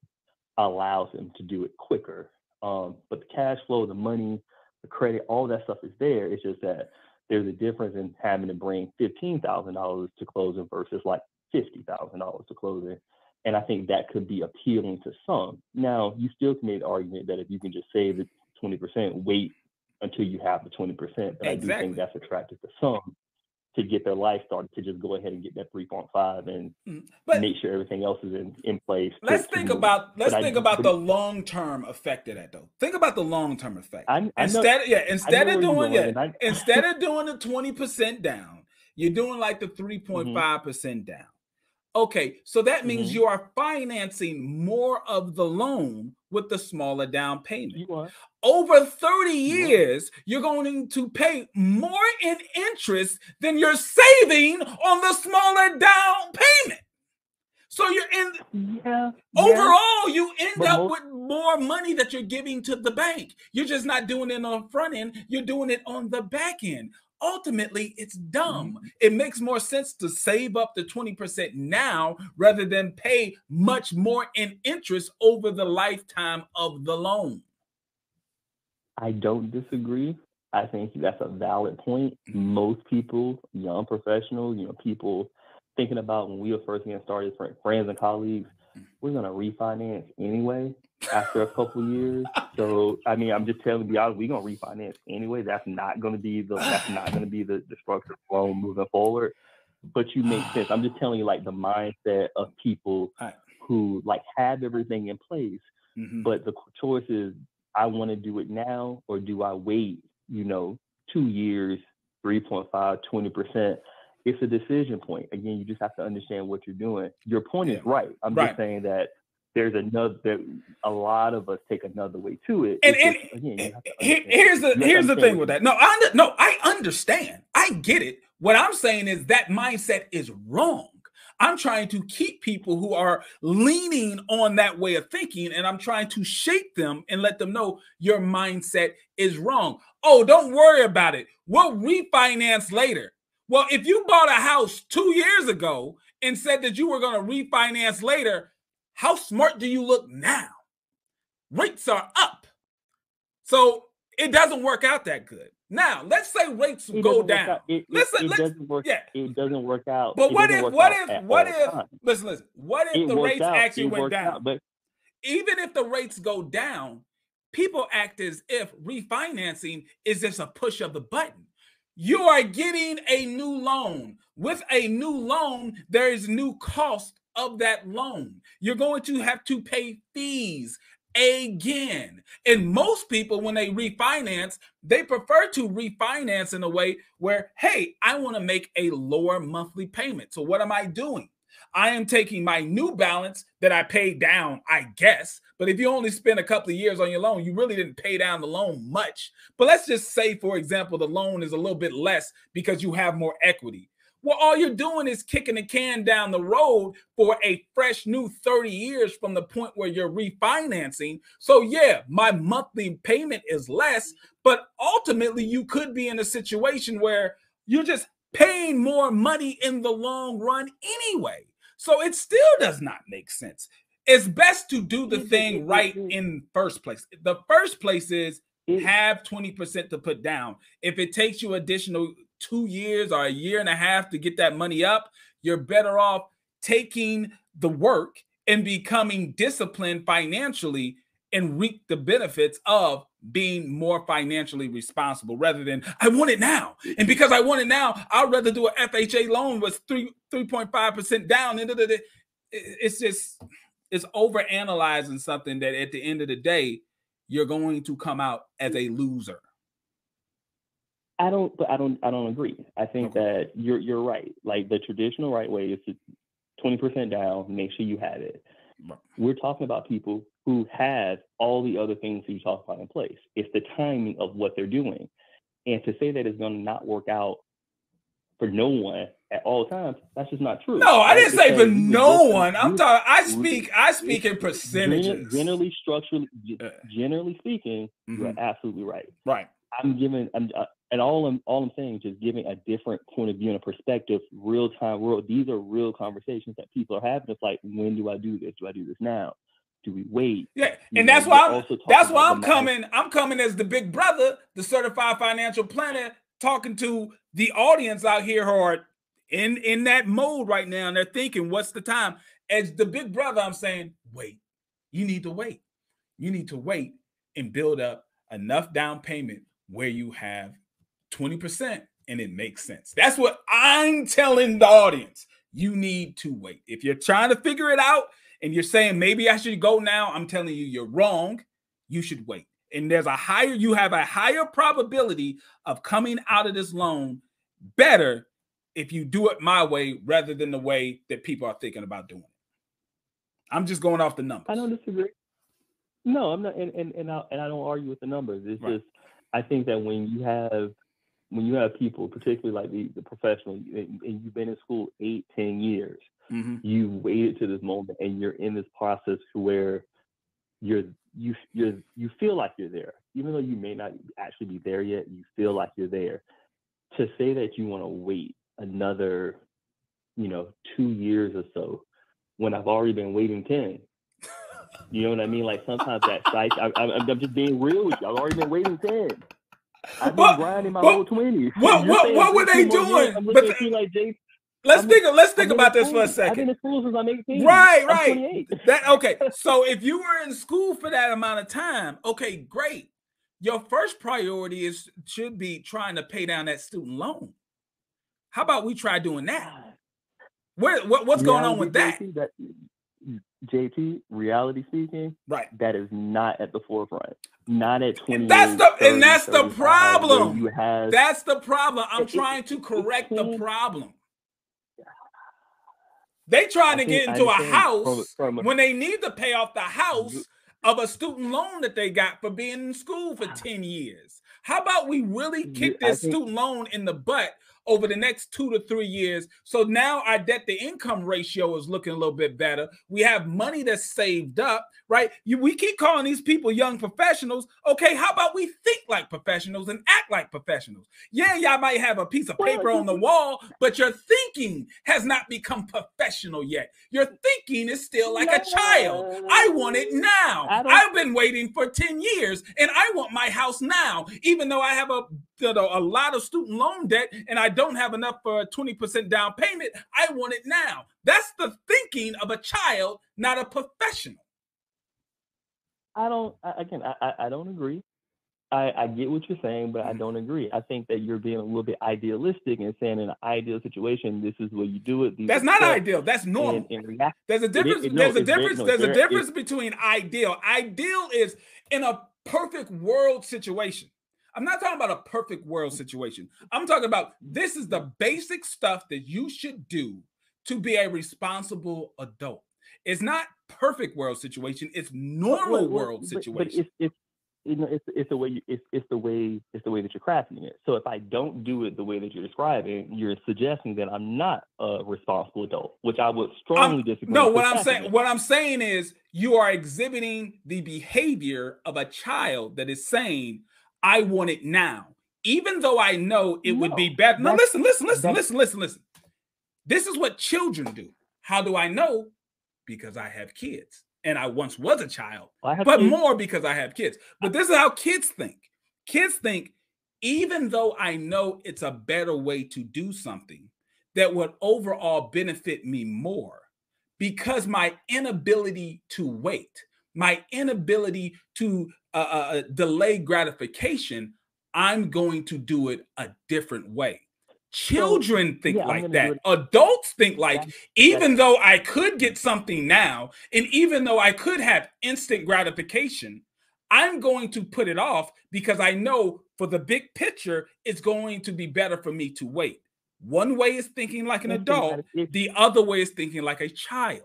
allows them to do it quicker. Um, but the cash flow, the money, the credit, all that stuff is there. It's just that there's a difference in having to bring $15,000 to closing versus like $50,000 to closing. And I think that could be appealing to some. Now, you still can make the argument that if you can just save the 20%, wait until you have the 20%. But I do think that's attractive to some to get their life started, to just go ahead and get that 3.5 and Mm. But make sure everything else is in, in place. let's to think about let's But think do about the long term effect of that though. Think about the long term effect. I, I know, instead, yeah, instead of doing yeah, I- instead of doing the 20% down, you're doing like the Mm-hmm. 3.5% down. Okay, so that means Mhm. you are financing more of the loan with the smaller down payment. Over 30 You are. years, you're going to pay more in interest than you're saving on the smaller down payment. So you're in Yeah. Overall, you end But up most- with more money that you're giving to the bank. You're just not doing it on the front end, you're doing it on the back end. Ultimately, it's dumb. Mm-hmm. It makes more sense to save up the 20% now rather than pay much more in interest over the lifetime of the loan. I don't disagree. I think that's a valid point. Mm-hmm. Most people, young professionals, you know, people thinking about when we were first getting started, friends and colleagues, Mm. we're gonna refinance anyway after a couple years. So I mean, I'm just telling you, be honest, we're gonna refinance anyway. That's not gonna be the that's not gonna be the, the structure of loan moving forward. But you make sense. I'm just telling you, like the mindset of people Right. who like have everything in place Mhm. but the choice is I want to do it now or do I wait, you know, two years, 3.5, 20%. It's a decision point. Again, you just have to understand what you're doing. Your point is right. I'm Right. just saying that there's another, that a lot of us take another way to it. And, and just, again, you have to here- here's the you have to here's the thing with that. No, I under, no, I understand. I get it. What I'm saying is that mindset is wrong. I'm trying to keep people who are leaning on that way of thinking, and I'm trying to shake them and let them know your mindset is wrong. Oh, don't worry about it. We'll refinance later. Well, if you bought a house two years ago and said that you were going to refinance later, how smart do you look now? Rates are up. So it doesn't work out that good. Now, let's say rates It go down. It, it- Listen, it let's- doesn't work. yeah. It doesn't work out. But what if, what if, what if, listen, listen, what if It the rates out. actually It went down? out, but even if the rates go down, people act as if refinancing is just a push of the button. You are getting a new loan. With a new loan, there is new cost of that loan. You're going to have to pay fees again. And most people, when they refinance, they prefer to refinance in a way where, hey, I want to make a lower monthly payment. So, what am I doing? I am taking my new balance that I paid down, I guess. But if you only spend a couple of years on your loan, you really didn't pay down the loan much. But let's just say, for example, the loan is a little bit less because you have more equity. Well, all you're doing is kicking the can down the road for a fresh new 30 years from the point where you're refinancing. So, yeah, my monthly payment is less, but ultimately, you could be in a situation where you're just paying more money in the long run anyway. So, it still does not make sense. It's best to do the thing right in first place. The first place is mm-hmm. have 20% to put down. If it takes you additional two years or a year and a half to get that money up, you're better off taking the work and becoming disciplined financially and reap the benefits of being more financially responsible rather than I want it now. And because I want it now, I'd rather do a FHA loan with three 3.5% down. And It's just it's over analyzing something that at the end of the day, you're going to come out as a loser. I don't, but I don't, I don't agree. I think that you're you're right. Like the traditional right way is to twenty percent down, make sure you have it. We're talking about people who have all the other things that you talk about in place. It's the timing of what they're doing, and to say that it's going to not work out for no one at all times, that's just not true. No, I didn't say for no one. I'm talking. I speak. I speak in percentages. Generally, structurally, generally speaking, mm-hmm. you're absolutely right. Right. I'm giving. I'm, uh, and all I'm all I'm saying is just giving a different point of view and a perspective, real time. world. These are real conversations that people are having. It's like, when do I do this? Do I do this now? Do we wait? Yeah, and know, that's why I'm, that's why I'm coming. I'm coming as the big brother, the certified financial planner, talking to the audience out here who are in in that mode right now, and they're thinking, "What's the time?" As the big brother, I'm saying, "Wait. You need to wait. You need to wait and build up enough down payment where you have 20% and it makes sense. That's what I'm telling the audience. You need to wait. If you're trying to figure it out and you're saying maybe I should go now, I'm telling you you're wrong. You should wait. And there's a higher, you have a higher probability of coming out of this loan better if you do it my way rather than the way that people are thinking about doing it. I'm just going off the numbers. I don't disagree. No, I'm not, and and and I, and I don't argue with the numbers. It's right. just I think that when you have when you have people, particularly like the, the professional, and, and you've been in school eight, ten years, mm-hmm. you waited to this moment, and you're in this process where you're you you're you feel like you're there, even though you may not actually be there yet. You feel like you're there. To say that you want to wait another, you know, two years or so, when I've already been waiting ten. You know what I mean? Like sometimes that site, I, am just being real with you. I've already been waiting ten. I've been what, grinding my what, twenties. What what, what were they doing? But the, like Jay, let's I'm, think. Let's think about this for a second. I've been in school since I'm 18. Right, right. That okay. So if you were in school for that amount of time, okay, great. Your first priority is should be trying to pay down that student loan. How about we try doing that? Where what, what's going on with that? that? JT, reality speaking, right? That is not at the forefront. Not at 20. That's the 30, and that's the problem. You have that's the problem. I'm trying to correct the problem. They trying to get into a house from, from, when they need to pay off the house of a student loan that they got for being in school for ah. 10 years. How about we really kick this think, student loan in the butt over the next two to three years. So now our debt to income ratio is looking a little bit better. We have money that's saved up, right? You, we keep calling these people young professionals. Okay, how about we think like professionals and act like professionals? Yeah, y'all might have a piece of paper on the wall, but your thinking has not become professional yet. Your thinking is still like a child. I want it now. I've been waiting for 10 years and I want my house now, even though I have a, a lot of student loan debt and I don't have enough for a 20% down payment. I want it now. That's the thinking of a child, not a professional. I don't. I, again, I, I don't agree. I, I get what you're saying, but I mm-hmm. don't agree. I think that you're being a little bit idealistic and saying in an ideal situation, this is what you do it. That's not ideal. That's normal. And, and there's a difference. It, it, there's a difference. no, there's a difference between ideal. Ideal is in a perfect world situation. I'm not talking about a perfect world situation. I'm talking about this is the basic stuff that you should do to be a responsible adult. It's not perfect world situation. It's normal but, world situation. But, but it's, it's you know, it's it's the way you, it's it's the way it's the way that you're crafting it. So if I don't do it the way that you're describing, you're suggesting that I'm not a responsible adult, which I would strongly disagree. No, what I'm saying what I'm saying is you are exhibiting the behavior of a child that is saying, "I want it now," even though I know it no, would be better. No, listen, listen, listen, listen, listen, listen. This is what children do. How do I know? Because I have kids and I once was a child, but kids. more because I have kids. But this is how kids think. Kids think, even though I know it's a better way to do something that would overall benefit me more, because my inability to wait, my inability to uh, delay gratification, I'm going to do it a different way. Children think yeah, like that. Adults think like, even though I could get something now, and even though I could have instant gratification, I'm going to put it off because I know for the big picture, it's going to be better for me to wait. One way is thinking like an adult, the other way is thinking like a child.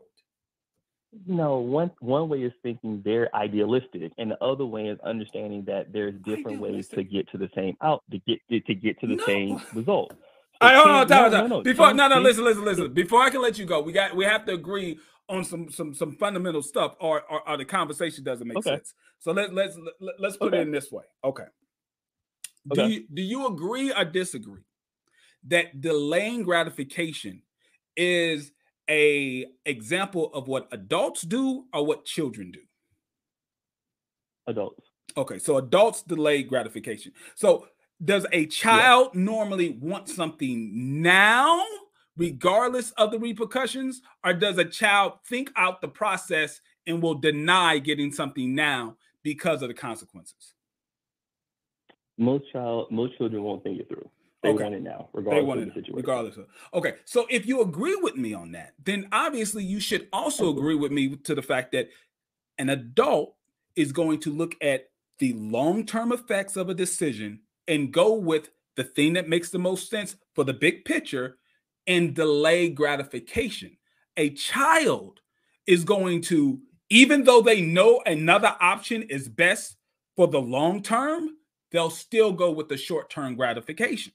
No, one one way is thinking they're idealistic, and the other way is understanding that there's different ways to get to the same out to get to get to the no. same result. All right, hold on, time, no, no, no. Before no, no, listen, listen, listen. Before I can let you go, we got we have to agree on some some some fundamental stuff, or or, or the conversation doesn't make okay. sense. So let let's let, let's put okay. it in this way. Okay. okay. Do you do you agree or disagree that delaying gratification is a example of what adults do or what children do? Adults. Okay, so adults delay gratification. So does a child yeah. normally want something now, regardless of the repercussions, or does a child think out the process and will deny getting something now because of the consequences? Most child, most children won't think it through. They okay. want it now, regardless they want of the situation. Regardless of okay. So if you agree with me on that, then obviously you should also agree with me to the fact that an adult is going to look at the long-term effects of a decision and go with the thing that makes the most sense for the big picture and delay gratification. A child is going to, even though they know another option is best for the long term, they'll still go with the short term gratification.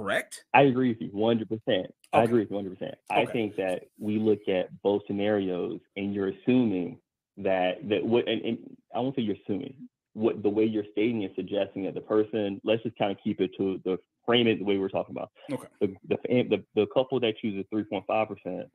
Correct? I agree with you 100%. Okay. I agree with you 100%. Okay. I think that we look at both scenarios and you're assuming that, that what, and, and I won't say you're assuming, what the way you're stating is suggesting that the person, let's just kind of keep it to the frame it the way we're talking about. Okay. The the the, the couple that chooses three point five percent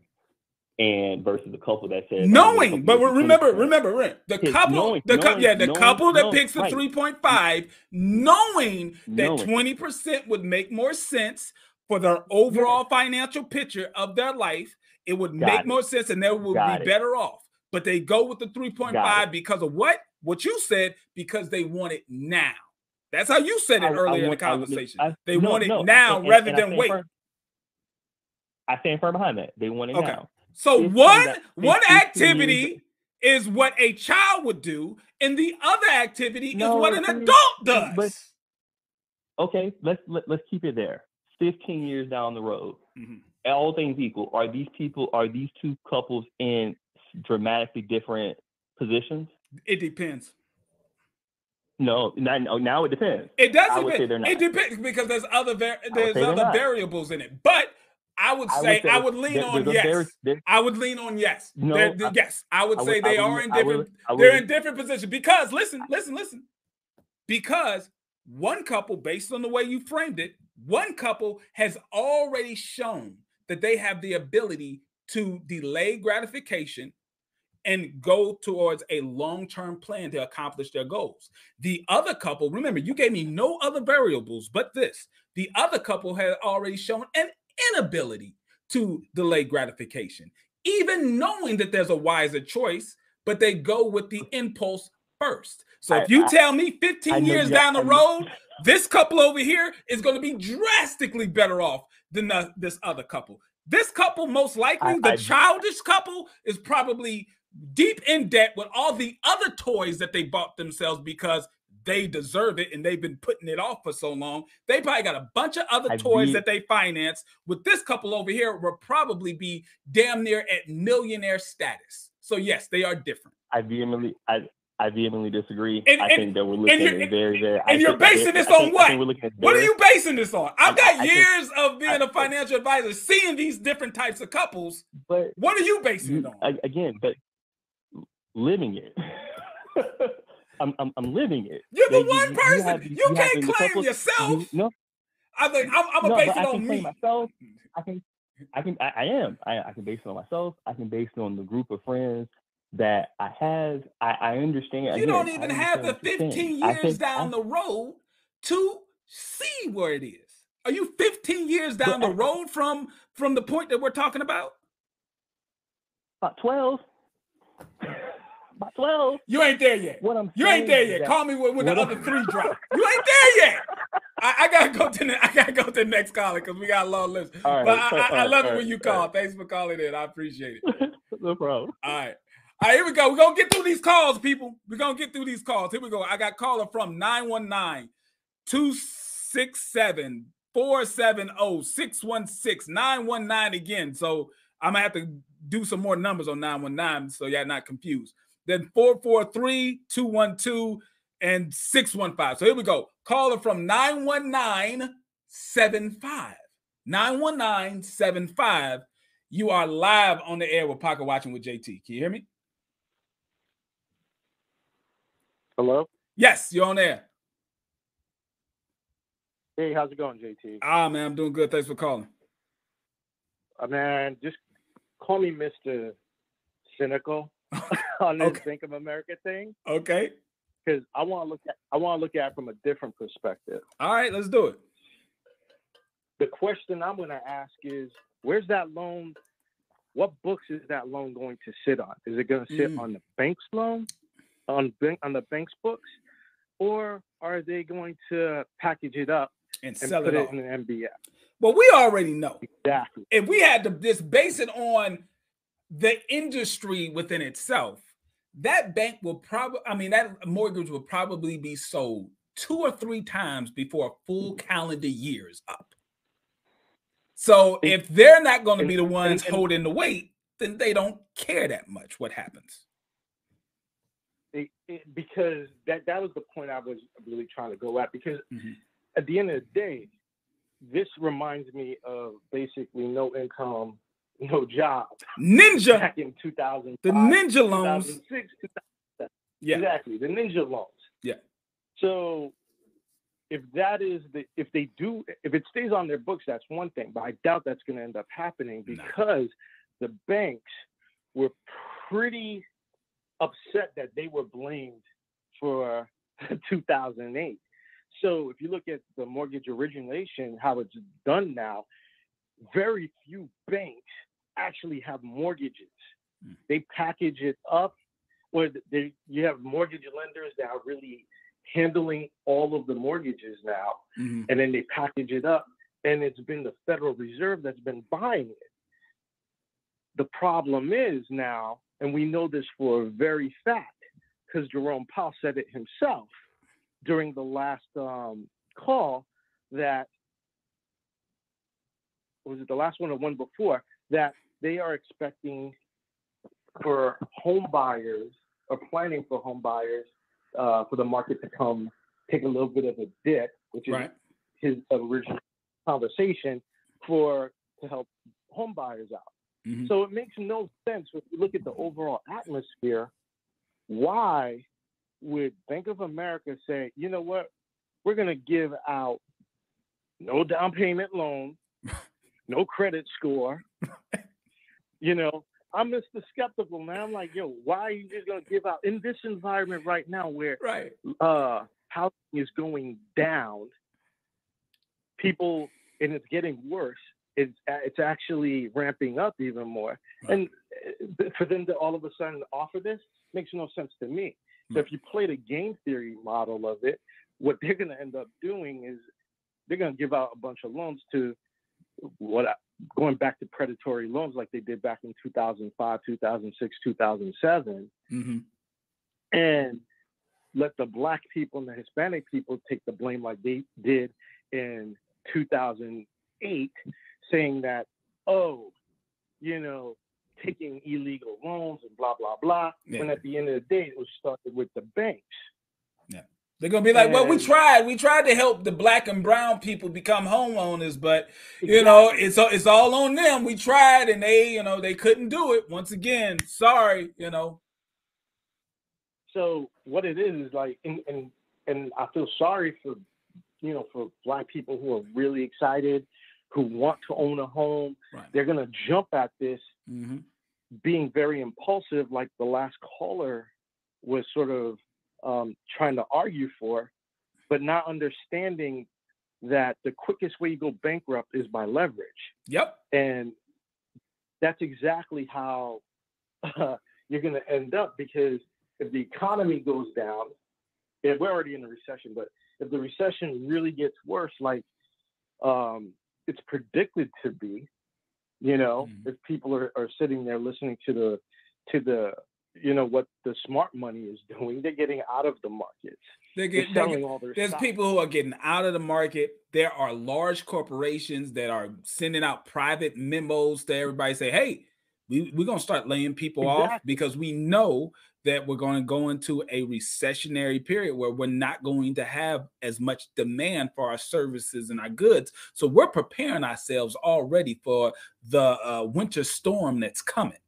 and versus the couple that says oh, knowing, but remember, remember, the couple, knowing, the couple, yeah, the knowing, couple that picks the three point five, knowing that twenty percent would make more sense for their overall financial picture of their life. It would Got make it. more sense, and they would Got be it. better off. But they go with the three point five because of what? what you said because they want it now. That's how you said it I, earlier I want, in the conversation. I, they no, want it no, now and, rather and, than wait. Firm, I stand firm behind that. They want it okay. now. So one one activity is what a child would do, and the other activity no, is what an adult does. But, okay, let's let, us let us keep it there. Fifteen years down the road, mm-hmm. all things equal, are these people are these two couples in dramatically different positions? It depends. No, not, now it depends. It does I depend. It depends because there's other var- there's other variables in it. But I would say I would, would lean on yes. I would lean on yes. No, they're, they're, yes, I would I say would, they are in different. they're in different positions because listen, listen, listen. Because one couple, based on the way you framed it, one couple has already shown that they have the ability to delay gratification and go towards a long term plan to accomplish their goals. The other couple, remember, you gave me no other variables but this. The other couple had already shown an inability to delay gratification, even knowing that there's a wiser choice, but they go with the impulse first. So if you I, tell me 15 years down the road, this couple over here is going to be drastically better off than the, this other couple. This couple, most likely, I, the I, childish couple, is probably deep in debt with all the other toys that they bought themselves because they deserve it and they've been putting it off for so long. They probably got a bunch of other toys that they finance. With this couple over here, will probably be damn near at millionaire status. So yes, they are different. I vehemently, I, I vehemently disagree. And, I and, think that we're looking at very, very. And you're basing this on what? What are you basing this on? I've got I, years think, of being a financial advisor, seeing these different types of couples. But what are you basing it on? Again, but living it. I'm, I'm, I'm living it. You're the one you, person. You, you, you can't claim yourself. no, I think I'm, I'm no, base it on me. Myself. I can, I can, I, I am. I, I can base it on myself. I can base it on the group of friends that I have. I, I understand. You again, don't even have the 15 years think, down I, the road to see where it is. Are you 15 years down the road from from the point that we're talking about? About 12. About 12. You ain't there yet. What I'm you ain't there yet. Call me when, when the other three drop. You ain't there yet. I, I, gotta go to the I gotta go to the next caller because we got a long list. Right, but I, I, I love it when you call. Thanks for calling in. I appreciate it. no problem. All right. All right, here we go. We're gonna get through these calls, people. We're gonna get through these calls. Here we go. I got caller from 919 267 470 616 919 again. So I'm gonna have to do some more numbers on 919 so y'all not confused. Then 443 212 and 615. So here we go. Caller from 91975. 91975. You are live on the air with Pocket Watching with JT. Can you hear me? Hello? Yes, you're on air. Hey, how's it going, JT? Ah, man, I'm doing good. Thanks for calling. Uh, man, just call me Mr. Cynical on this okay. Bank of America thing. Okay. Because I want to look at I want to look at it from a different perspective. All right, let's do it. The question I'm going to ask is, where's that loan? What books is that loan going to sit on? Is it going to sit mm. on the bank's loan, on bank on the bank's books, or are they going to package it up and, and sell it, it in an MBS? Well, we already know. Exactly. If we had to just base it on the industry within itself, that bank will probably, I mean, that mortgage will probably be sold two or three times before a full calendar year is up. So if they're not going to be the ones holding the weight, then they don't care that much what happens. It, it, because that that was the point I was really trying to go at. Because mm-hmm. at the end of the day, this reminds me of basically no income no job. Ninja back in 2000. The ninja loans. 2006, yeah. Exactly. The ninja loans. Yeah. So if that is the if they do if it stays on their books, that's one thing. But I doubt that's gonna end up happening because no. the banks were pretty upset that they were blamed for 2008. So if you look at the mortgage origination, how it's done now, very few banks actually have mortgages. Mm. They package it up, or they, you have mortgage lenders that are really handling all of the mortgages now, mm-hmm. and then they package it up, and it's been the Federal Reserve that's been buying it. The problem is now, and we know this for a very fact, because Jerome Powell said it himself during the last um, call that was it the last one or one before that they are expecting for home buyers or planning for home buyers uh, for the market to come take a little bit of a dip, which is right. his original conversation for to help home buyers out. Mm-hmm. So it makes no sense if you look at the overall atmosphere. Why would Bank of America say, you know what, we're going to give out no down payment loan, no credit score. You know, I'm Mr. Skeptical, man. I'm like, yo, why are you just gonna give out in this environment right now where right. uh housing is going down, people and it's getting worse. it's it's actually ramping up even more. Right. And uh, for them to all of a sudden offer this makes no sense to me. So if you play the game theory model of it, what they're going to end up doing is they're going to give out a bunch of loans to what going back to predatory loans like they did back in 2005, 2006, 2007, mm-hmm. and let the black people and the Hispanic people take the blame like they did in 2008, saying that, oh, you know, taking illegal loans and blah, blah, blah. Yeah. When at the end of the day, it was started with the banks. Yeah. They're gonna be like, well, we tried. We tried to help the black and brown people become homeowners, but you know, it's it's all on them. We tried, and they, you know, they couldn't do it. Once again, sorry, you know. So what it is is like, and and and I feel sorry for, you know, for black people who are really excited, who want to own a home. Right. They're gonna jump at this, mm-hmm. being very impulsive, like the last caller was sort of um, trying to argue for, but not understanding that the quickest way you go bankrupt is by leverage. Yep. And that's exactly how uh, you're going to end up because if the economy goes down, if we're already in a recession, but if the recession really gets worse, like um, it's predicted to be, you know, mm-hmm. if people are, are sitting there listening to the to the you know what the smart money is doing. They're getting out of the markets. They're, getting, they're selling all their. There's stock. people who are getting out of the market. There are large corporations that are sending out private memos to everybody. Say, hey, we, we're gonna start laying people exactly. off because we know that we're going to go into a recessionary period where we're not going to have as much demand for our services and our goods. So we're preparing ourselves already for the uh, winter storm that's coming.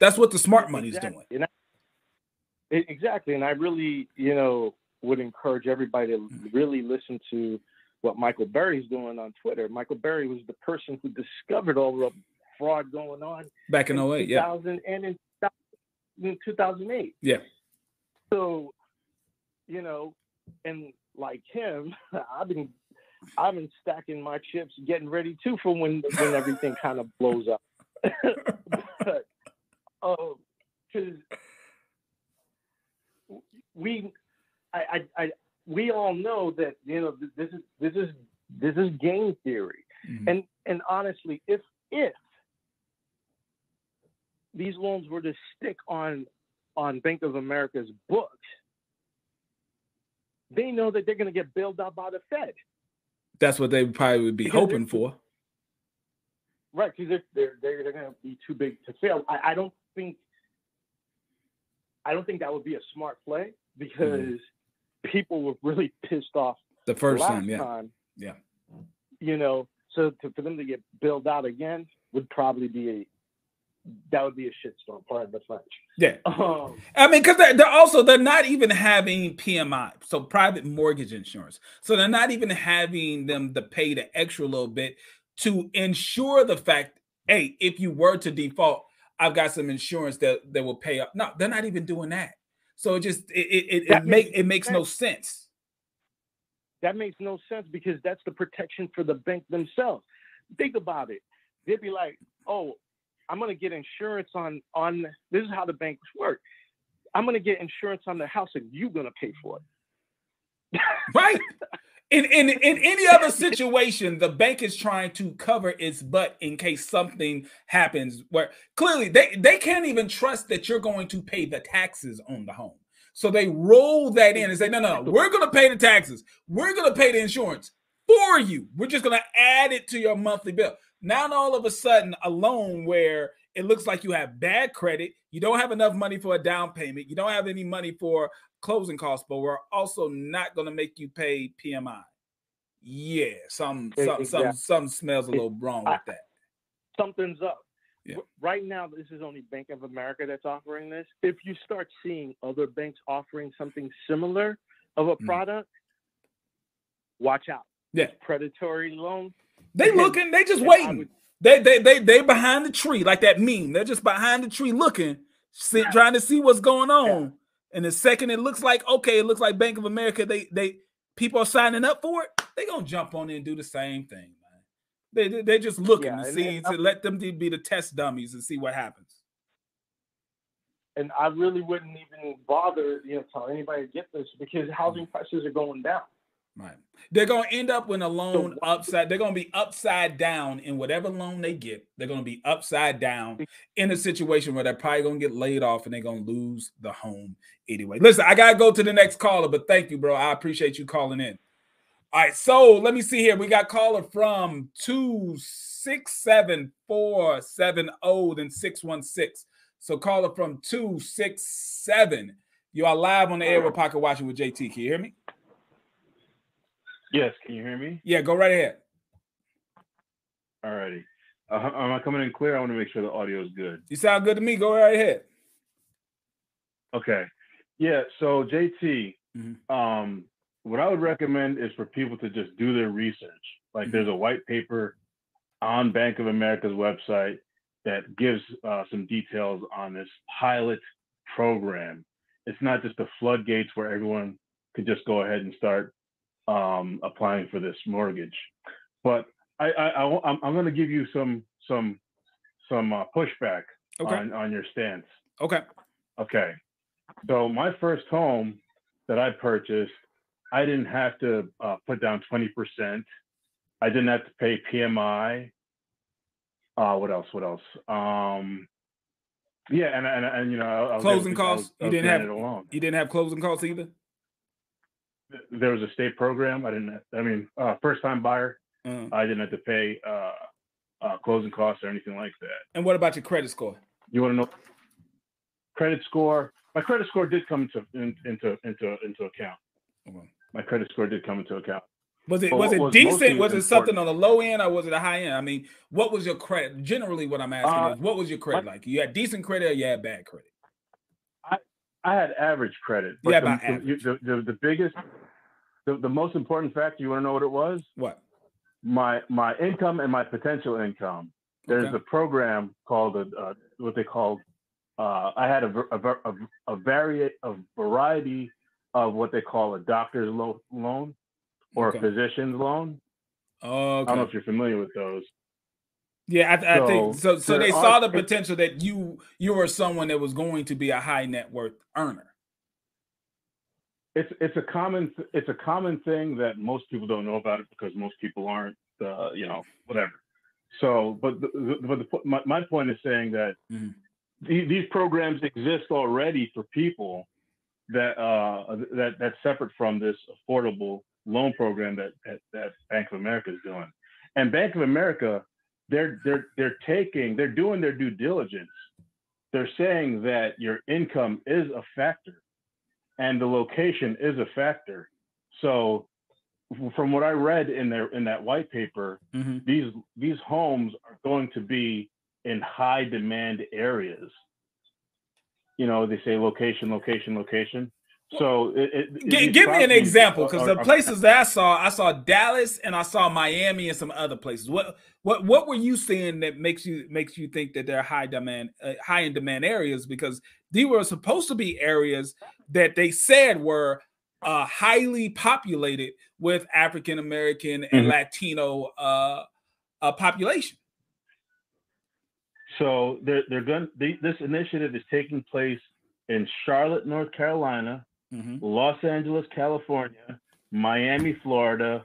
That's what the smart money's exactly. doing. I, exactly. And I really, you know, would encourage everybody to mm-hmm. really listen to what Michael Burry's doing on Twitter. Michael Burry was the person who discovered all the fraud going on back in, in 08, yeah. And in, in 2008. Yeah. So, you know, and like him, I've been I've been stacking my chips, getting ready too for when when everything kind of blows up. Oh, because we, I, I, I, we all know that you know this is this is this is game theory, mm-hmm. and and honestly, if if these loans were to stick on on Bank of America's books, they know that they're going to get bailed out by the Fed. That's what they probably would be because hoping for. Right, because they're, they're, they're, they're going to be too big to fail. I, I don't think I don't think that would be a smart play mm-hmm. because mm-hmm. people were really pissed off the first time, yeah. Time, yeah. You know, so to, for them to get built out again would probably be a that would be a shitstorm. Pardon the French. Yeah, um, I mean, because they're, they're, also they're not even having PMI, so private mortgage insurance. So they're not even having them to pay the extra little bit to ensure the fact, hey, if you were to default, I've got some insurance that that will pay up. No, they're not even doing that. So it just it it, it, it make it makes sense. no sense. That makes no sense because that's the protection for the bank themselves. Think about it. They'd be like, "Oh, I'm going to get insurance on on this is how the banks work. I'm going to get insurance on the house and you're going to pay for it." right. In, in in any other situation, the bank is trying to cover its butt in case something happens where clearly they, they can't even trust that you're going to pay the taxes on the home. So they roll that in and say, no, no, no, we're going to pay the taxes. We're going to pay the insurance for you. We're just going to add it to your monthly bill. Now, all of a sudden, a loan where it looks like you have bad credit, you don't have enough money for a down payment, you don't have any money for closing costs, but we're also not going to make you pay PMI. Yeah, some some exactly. some some smells a little wrong with that. Something's up. Yeah. Right now, this is only Bank of America that's offering this. If you start seeing other banks offering something similar of a mm. product, mm. watch out. Yeah, predatory loan. They looking. They just waiting. They they they they behind the tree like that meme. They're just behind the tree looking, see, trying to see what's going on. Yeah. And the second it looks like okay, it looks like Bank of America. They they people are signing up for it. They gonna jump on it and do the same thing, man. They they just looking Yeah, to see to let them be the test dummies and see what happens. and I really wouldn't even bother, you know, tell anybody to get this because housing prices are going down. Right. They're gonna end up with a loan upside. They're gonna be upside down in whatever loan they get. They're gonna be upside down in a situation where they're probably gonna get laid off and they're gonna lose the home anyway. Listen, I gotta go to the next caller, but thank you, bro. I appreciate you calling in. All right, so let me see here. We got caller from two six seven four seven zero then six one six. So caller from two six seven. You are live on the air with Pocket Watching with JT. Can you hear me? Yes, can you hear me? Yeah, go right ahead. Alrighty. Uh, am I coming in clear? I want to make sure the audio is good. You sound good to me. Go right ahead. Okay. Yeah. So JT, Mhm. um, what I would recommend is for people to just do their research. Like, Mhm. there's a white paper on Bank of America's website that gives uh, some details on this pilot program. It's not just the floodgates where everyone could just go ahead and start um, applying for this mortgage. But I, I, I am going to give you some some some uh, pushback Okay. on on your stance. Okay. Okay. So my first home that I purchased, I didn't have to uh, put down 20%. I didn't have to pay PMI. Uh, what else? What else? Um, yeah, and and, and you know, Closing able to- I was- costs. You didn't have granted a loan. you didn't have closing costs either. There was a state program. I didn't. I mean, uh, first time buyer. Uh, I didn't have to pay uh, uh, closing costs or anything like that. and what about your credit score? You want to know credit score? My credit score did come into in, into into into account. Okay. My credit score did come into account. Was it But was it was decent? Was it important- something on the low end or was it a high end? I mean, what was your credit? Generally, what I'm asking Uh, is, what was your credit like? You had decent credit or you had bad credit? I had average credit. Yeah, the, about average. you- The, the, the biggest, the, the most important factor, you want to know what it was? What? My my income and my potential income. There's Okay. a program called a, uh, what they call. Uh, I had a, a, a, a vari- a variety of what they call a doctor's lo- loan or Okay. a physician's loan. Oh, I don't know if you're familiar with those. Yeah, I, I think So, so. So they are- saw the potential that you you were someone that was going to be a high net worth earner. It's it's a common it's a common thing that most people don't know about it because most people aren't uh, you know whatever. So, but the, the, but the, my my point is saying that Mhm. the, these programs exist already for people that uh that that's separate from this affordable loan program that that, that Bank of America is doing. And Bank of America, they're they're they're taking they're doing their due diligence. They're saying that your income is a factor and the location is a factor. So from what I read in their in that white paper, Mm-hmm. these these homes are going to be in high demand areas. You know, they say location, location, location. So it, it, these give me an example, because the places that I saw, I saw Dallas and I saw Miami and some other places. What what what were you seeing that makes you makes you think that they're high demand, uh, high in demand areas? Because these were supposed to be areas that they said were uh, highly populated with African American and Mhm. Latino uh, uh, population. So they're they're going. They, this initiative is taking place in Charlotte, North Carolina, Mhm. Los Angeles, California, Miami, Florida,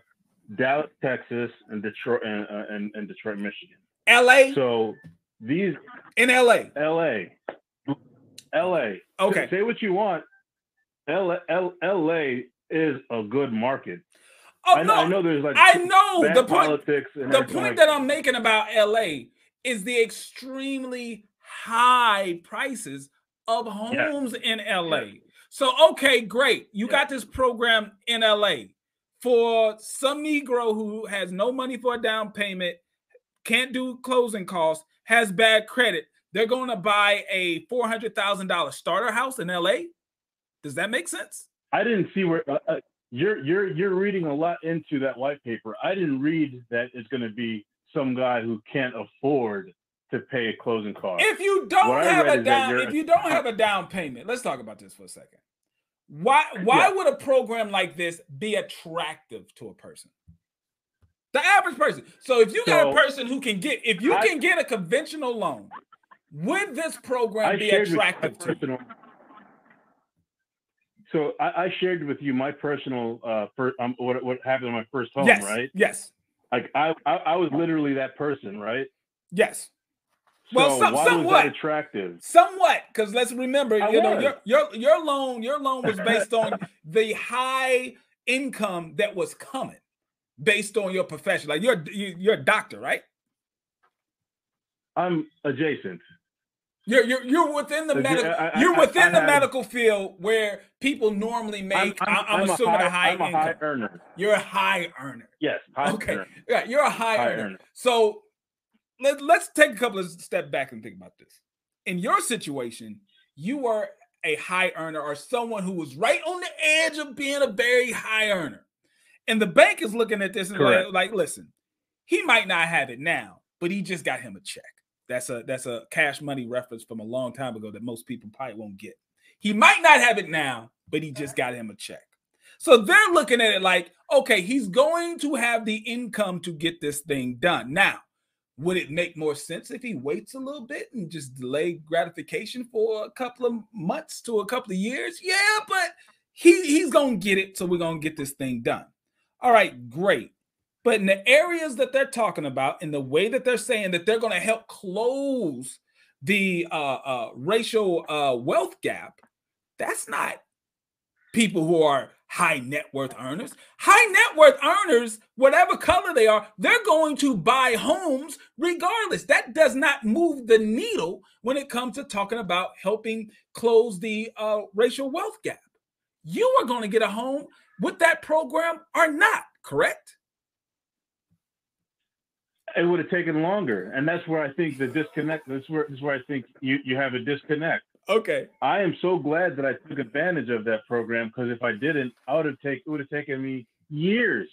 Dallas, Texas, and Detroit and, uh, and, and Detroit, Michigan. L.A. So these in L.A. L.A. L.A. Okay. Say what you want. L- L- L.A. is a good market. Oh I, know, no, I know there's like I know the point. politics and the point like that I'm making about LA is the extremely high prices of homes in LA. So, okay, great. You got this program in LA for some Negro who has no money for a down payment, can't do closing costs, has bad credit. They're going to buy a $400,000 starter house in LA. Does that make sense? I didn't see where uh, uh, you're you're you're reading a lot into that white paper. I didn't read that it's going to be some guy who can't afford to pay a closing cost. If you don't What have a down, if you don't have a down payment, let's talk about this for a second. Why why Yeah. would a program like this be attractive to a person? The average person. So if you got So, a person who can get, if you I- can get a conventional loan, would this program I be shared with you my attractive to personal. So I, I shared with you my personal uh first, um, what what happened in my first home, Yes. right? Yes. Like I, I I was literally that person, right? Yes. So Well, some- why was somewhat. that attractive? Somewhat, because let's remember, I you know, your your your loan, your loan was based on the high income that was coming, based on your profession. Like you're you, you're a doctor, right? I'm adjacent. You're you're you're within the medical. I- I- You're within I the have- medical field where people normally I'm, make. I'm, I- I'm, I'm assuming a high, I'm a income. high earner. You're a high earner. Yes, high Okay. earner. Yeah, you're a high, High earner. earner. So let, let's take a couple of steps back and think about this. In your situation, you are a high earner or someone who was right on the edge of being a very high earner. And the bank is looking at this and like, like, listen, he might not have it now, but he just got him a check. That's a that's a cash money reference from a long time ago that most people probably won't get. He might not have it now, but he just got him a check. So they're looking at it like, okay, he's going to have the income to get this thing done. Now, would it make more sense if he waits a little bit and just delay gratification for a couple of months to a couple of years? Yeah, but he he's gonna get it, so we're gonna get this thing done. All right, great. But in the areas that they're talking about, in the way that they're saying that they're gonna help close the uh, uh, racial uh, wealth gap, that's not people who are high net worth earners. High net worth earners, whatever color they are, they're going to buy homes regardless. That does not move the needle when it comes to talking about helping close the uh, racial wealth gap. You are going to get a home with that program or not, correct? It would have taken longer, and that's where I think the disconnect. That's where that's where I think you you have a disconnect. Okay. I am so glad that I took advantage of that program because if I didn't, I would have taken it would have taken me years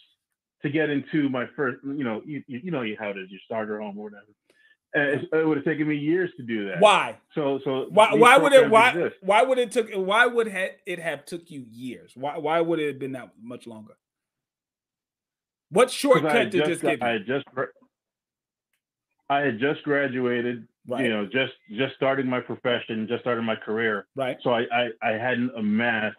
to get into my first. You know, you, you you know how it is. You starter home or whatever. And it, would have taken me years to do that. Why? So so Why, why would it why exist. why would it took why would it have took you years? Why why would it have been that much longer? What shortcut did just this give you? I had just I had just graduated. Right. You know, just just starting my profession, just starting my career. Right. So I, I, I hadn't amassed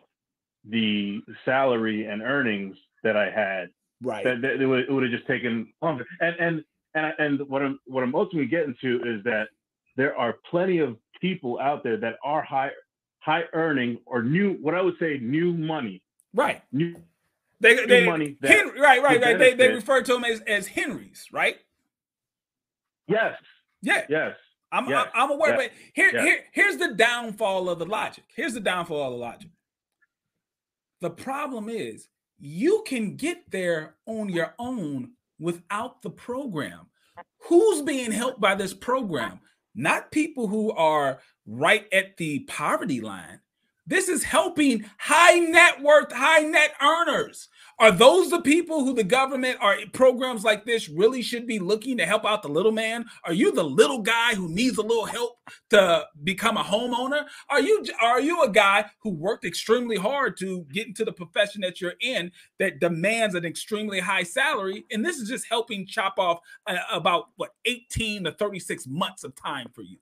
the salary and earnings that I had. Right. That, that it would, it would have just taken longer. And and and and what I'm what I'm ultimately getting to is that there are plenty of people out there that are high high earning or new what I would say new money. Right. New They, new they money that Hen- right, right, right. They, they refer to them as, as Henrys, right? Yes. Yeah. Yes. I'm, Yes. I'm, I'm aware, Yes. but here, Yes. here, here's the downfall of the logic. Here's the downfall of the logic. The problem is you can get there on your own without the program. Who's being helped by this program? Not people who are right at the poverty line. This is helping high net worth, high net earners. Are those the people who the government or programs like this really should be looking to help out the little man? Are you the little guy who needs a little help to become a homeowner? Are you are you a guy who worked extremely hard to get into the profession that you're in that demands an extremely high salary and this is just helping chop off uh, about what 18 to 36 months of time for you?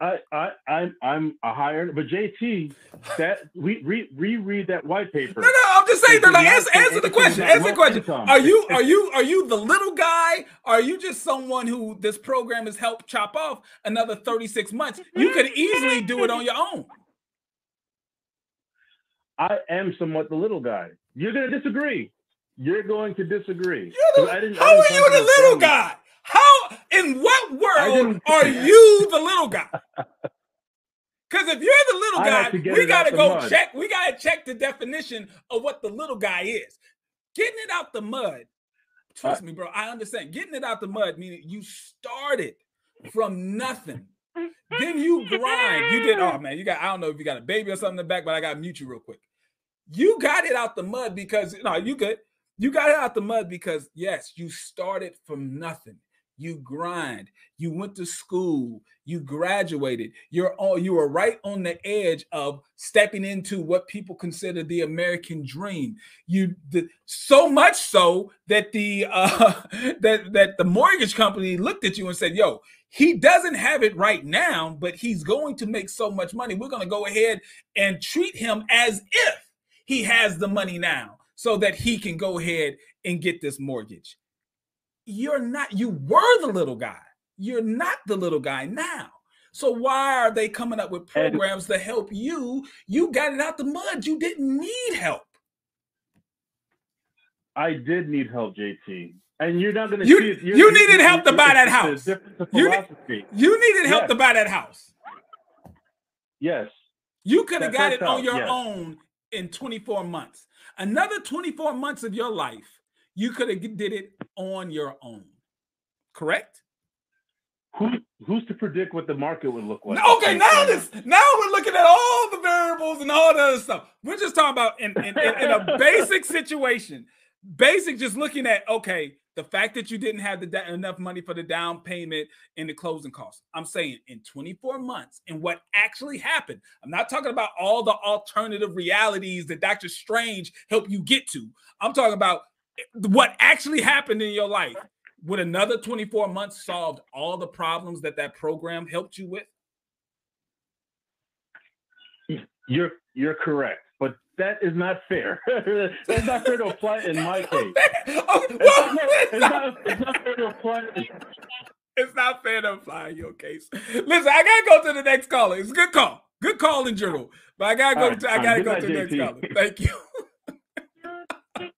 I, I, I'm, I'm a higher, but JT, that we re, reread that white paper. No, no, I'm just saying. No, It's no, not- answer, answer the question. Answer the question. Are you, are you, are you the little guy? Are you just someone who this program has helped chop off another 36 months? You could easily do it on your own. I am somewhat the little guy. You're going to disagree. You're going to disagree. You're 'Cause I didn't- I how didn't are you the little guy? In what world are you the little guy? Because if you're the little guy, we gotta go mud. check. We gotta check the definition of what the little guy is. Getting it out the mud. Trust me, bro. I understand. Getting it out the mud meaning you started from nothing. then you grind. You did. Oh man, you got. I don't know if you got a baby or something in the back, but I got to mute you real quick. You got it out the mud because no, you good. You got it out the mud because yes, you started from nothing. You grind, you went to school, you graduated, you're all you are right on the edge of stepping into what people consider the American dream. You the, so much so that the uh, that that the mortgage company looked at you and said, "Yo, he doesn't have it right now, but he's going to make so much money. We're going to go ahead and treat him as if he has the money now so that he can go ahead and get this mortgage." You're not you were the little guy you're not the little guy now. So why are they coming up with programs to help you? You got it out the mud. You didn't need help. I did need help, JT. And you're not going to you, see it. You're, you needed help to buy that house. You, you, needed help yes. to buy that house. Yes. You could have got it on your yes. own in 24 months. Another 24 months of your life, you could have did it on your own. Correct? Who, who's to predict what the market would look like? Okay, now uh, this now we're looking at all the variables and all the other stuff. We're just talking about in, in, in, in a basic situation. Basic, just looking at okay, the fact that you didn't have the enough money for the down payment and the closing costs. I'm saying in 24 months and what actually happened. I'm not talking about all the alternative realities that Doctor Strange helped you get to. I'm talking about what actually happened in your life would another 24 months solved all the problems that that program helped you with? You're you're correct, but that is not fair. That's not fair to apply in my case. Oh, okay, well, it's, not, it's, not, fair to apply. It's not fair to apply in your case. Listen, I gotta go to the next caller. It's a good call. Good call in general. But I gotta go. Right, to, I gotta go to the next caller. Thank you. All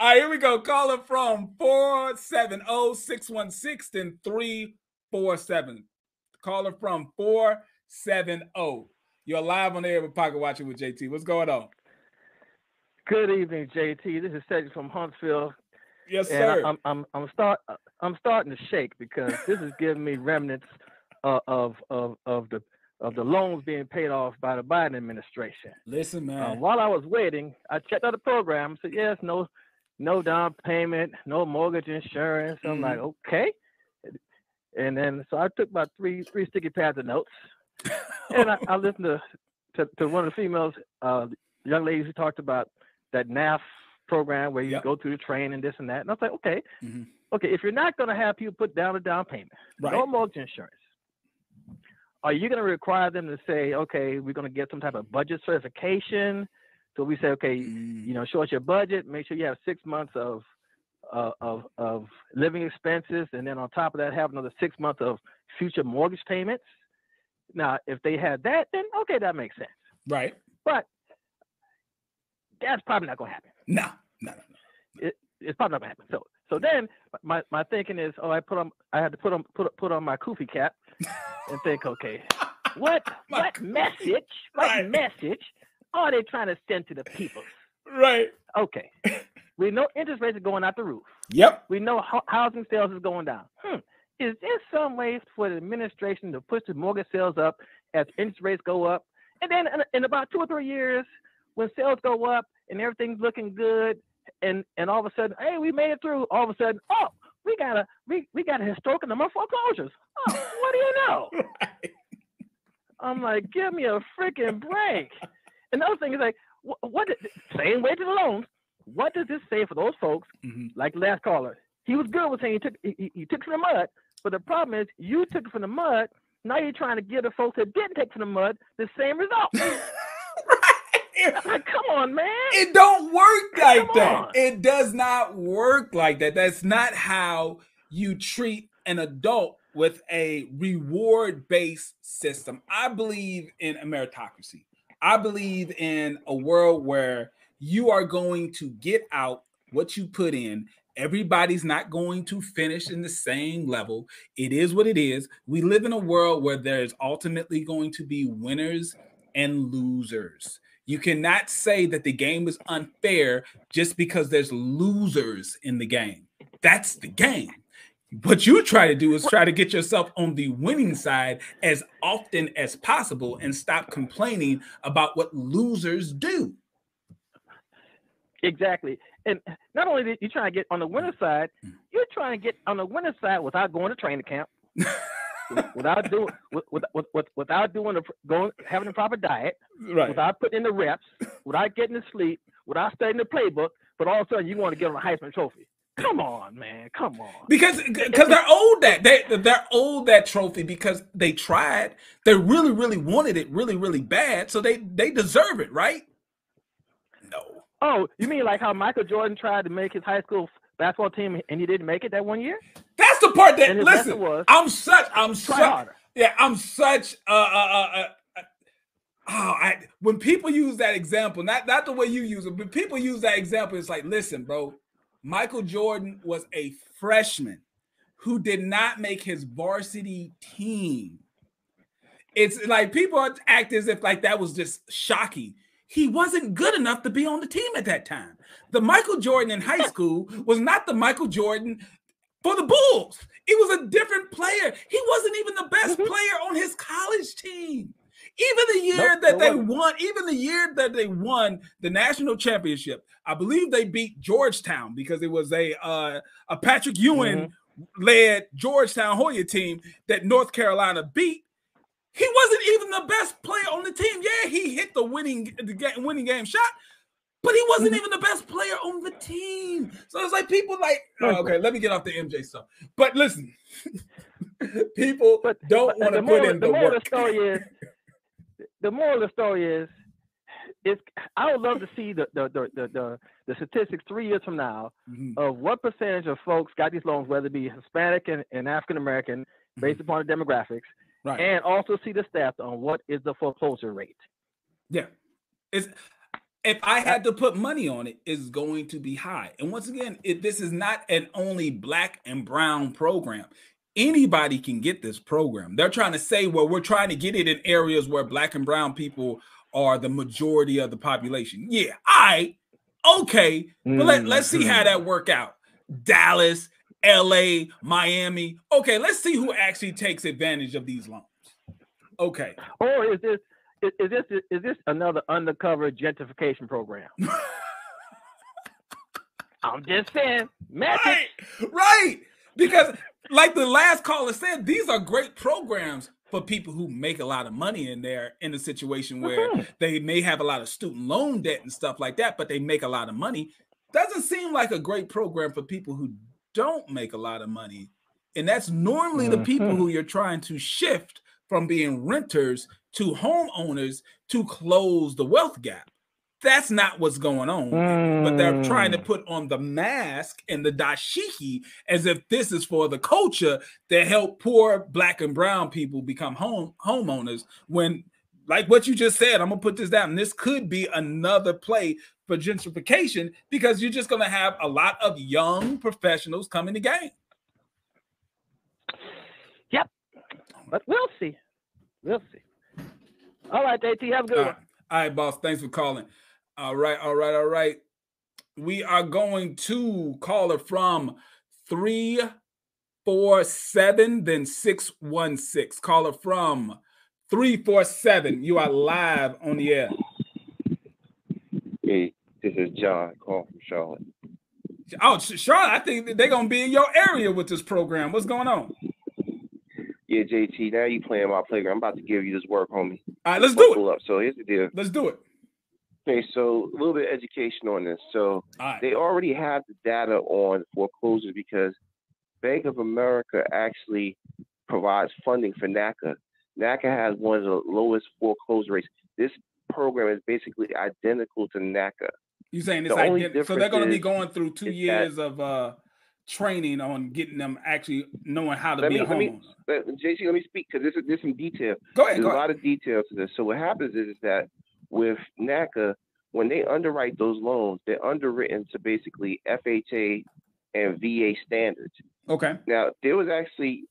right, here we go. Caller from 470-616 then 347. Caller from 470. You're live on the air with Pocket Watching with JT. What's going on? Good evening, JT. This is Cedric from Huntsville. Yes, sir. I'm I'm I'm start I'm starting to shake because this is giving me remnants uh, of of of the of the loans being paid off by the Biden administration. Listen, uh, man. While I was waiting, I checked out the program. Said yes, no no down payment, no mortgage insurance. I'm like, mm-hmm. okay. And then so I took about three three sticky pads of notes, and I, I listened to, to, to one of the females, uh, young ladies who talked about that NAF program where you yep. go through the training, and this and that. And I was like, okay, mm-hmm. okay, if you're not going to have people put down a down payment, right. no mortgage insurance, are you going to require them to say, okay, we're going to get some type of budget certification? So we say, okay, mm. you know, show us your budget. Make sure you have six months of uh, of of living expenses, and then on top of that, have another six months of future mortgage payments. Now, if they had that, then okay, that makes sense. Right. But that's probably not going to happen. No, no, no, no. It, it's probably not going to happen. So, so then my, my thinking is, oh, I put on, I had to put on, put put on my kufi cap, and think, okay, what what message, what right. message are they trying to send to the people? Right. Okay. we know interest rates are going out the roof. Yep. We know ho- housing sales is going down. Hmm. Is there some way for the administration to push the mortgage sales up as interest rates go up? And then in, in about two or three years, when sales go up and everything's looking good, and and all of a sudden, hey, we made it through. All of a sudden, oh, we got a we, we got a historical number of foreclosures. Oh, what do you know? right. I'm like, give me a freaking break. and Another thing is like, what, what same way to the loans. What does this say for those folks? Mm-hmm. Like last caller, he was good with saying he took he, he took from the mud, but the problem is you took it from the mud. Now you're trying to give the folks that didn't take from the mud the same result. right. come on, man. It don't work like come that. On. It does not work like that. That's not how you treat an adult with a reward based system. I believe in a meritocracy. I believe in a world where you are going to get out what you put in. Everybody's not going to finish in the same level. It is what it is. We live in a world where there's ultimately going to be winners and losers. You cannot say that the game is unfair just because there's losers in the game. That's the game. What you try to do is try to get yourself on the winning side as often as possible and stop complaining about what losers do. Exactly. And not only did you try to get on the winner side, you you're trying to get on the winning hmm. side without going to training camp, without doing with, with, with, without doing the going having a proper diet, right. without putting in the reps, without getting to sleep, without studying the playbook, but all of a sudden you want to get on a Heisman Trophy. Come on, man. Come on. Because because they're owed that. They they're owed that trophy because they tried. They really, really wanted it really, really bad. So they they deserve it, right? No. Oh, you mean like how Michael Jordan tried to make his high school basketball team and he didn't make it that one year? That's the part that listen. Was, I'm such I'm such harder. yeah, I'm such uh uh uh, uh Oh, I when people use that example, not not the way you use it, but people use that example, it's like, listen, bro, Michael Jordan was a freshman who did not make his varsity team. It's like people act as if like that was just shocking. He wasn't good enough to be on the team at that time. The Michael Jordan in high school was not the Michael Jordan for the Bulls. It was a different player. He wasn't even the best mm-hmm. player on his college team. Even the year nope, that they won, even the year that they won the national championship, I believe they beat Georgetown because it was a uh, a Patrick Ewing mm-hmm. led Georgetown Hoya team that North Carolina beat. He wasn't even the best player on the team. Yeah, he hit the winning the game, winning game shot, but he wasn't mm-hmm. even the best player on the team. So it's like people like, oh, okay, let me get off the MJ stuff. But listen, people but, don't want to put in the, the work. The story is the moral of the story is, it's I would love to see the the the the, the, the statistics three years from now mm-hmm. of what percentage of folks got these loans, whether it be Hispanic and, and African American, based mm-hmm. upon the demographics, right. and also see the stats on what is the foreclosure rate. Yeah, it's if I had to put money on it, it's going to be high. And once again, it, this is not an only black and brown program anybody can get this program. They're trying to say, well, we're trying to get it in areas where black and brown people are the majority of the population. Yeah, I okay, mm-hmm. but let, let's see how mm-hmm. that work out. Dallas, LA, Miami. Okay, let's see who actually takes advantage of these loans. Okay. Or is this is, is this is this another undercover gentrification program? I'm just saying, magic. Right, right. Because like the last caller said, these are great programs for people who make a lot of money in there in a situation where mm-hmm. they may have a lot of student loan debt and stuff like that, but they make a lot of money. Doesn't seem like a great program for people who don't make a lot of money. And that's normally mm-hmm. the people who you're trying to shift from being renters to homeowners to close the wealth gap. That's not what's going on. Mm. But they're trying to mm. put on the mask and the dashiki as if this is for the culture that help poor black and brown people become home homeowners. When, like what you just said, I'm gonna put this down. This could be another play for gentrification because you're just gonna have a lot of young professionals coming to game. Yep, but we'll see. We'll see. All right, JT, have a good All one. Right. All right, boss. Thanks for calling. All right, all right, all right. We are going to call it from 347, then 616. Call it from 347. You are live on the air. Hey, this is John calling from Charlotte. Oh, Charlotte, I think they're going to be in your area with this program. What's going on? Yeah, JT, now you playing my playground. I'm about to give you this work, homie. All right, let's do it. Up. So here's the deal. Let's do it. Okay, so a little bit of education on this. So right. they already have the data on foreclosures because Bank of America actually provides funding for NACA. NACA has one of the lowest foreclosure rates. This program is basically identical to NACA. You saying it's the so they're going to be going through two years that, of uh, training on getting them actually knowing how to be me, a homeowner. Let me, JC, let me speak because there's, there's some detail. Go ahead. There's go a ahead. lot of details to this. So what happens is, is that with NACA, when they underwrite those loans, they're underwritten to basically FHA and VA standards. Okay. Now there was actually,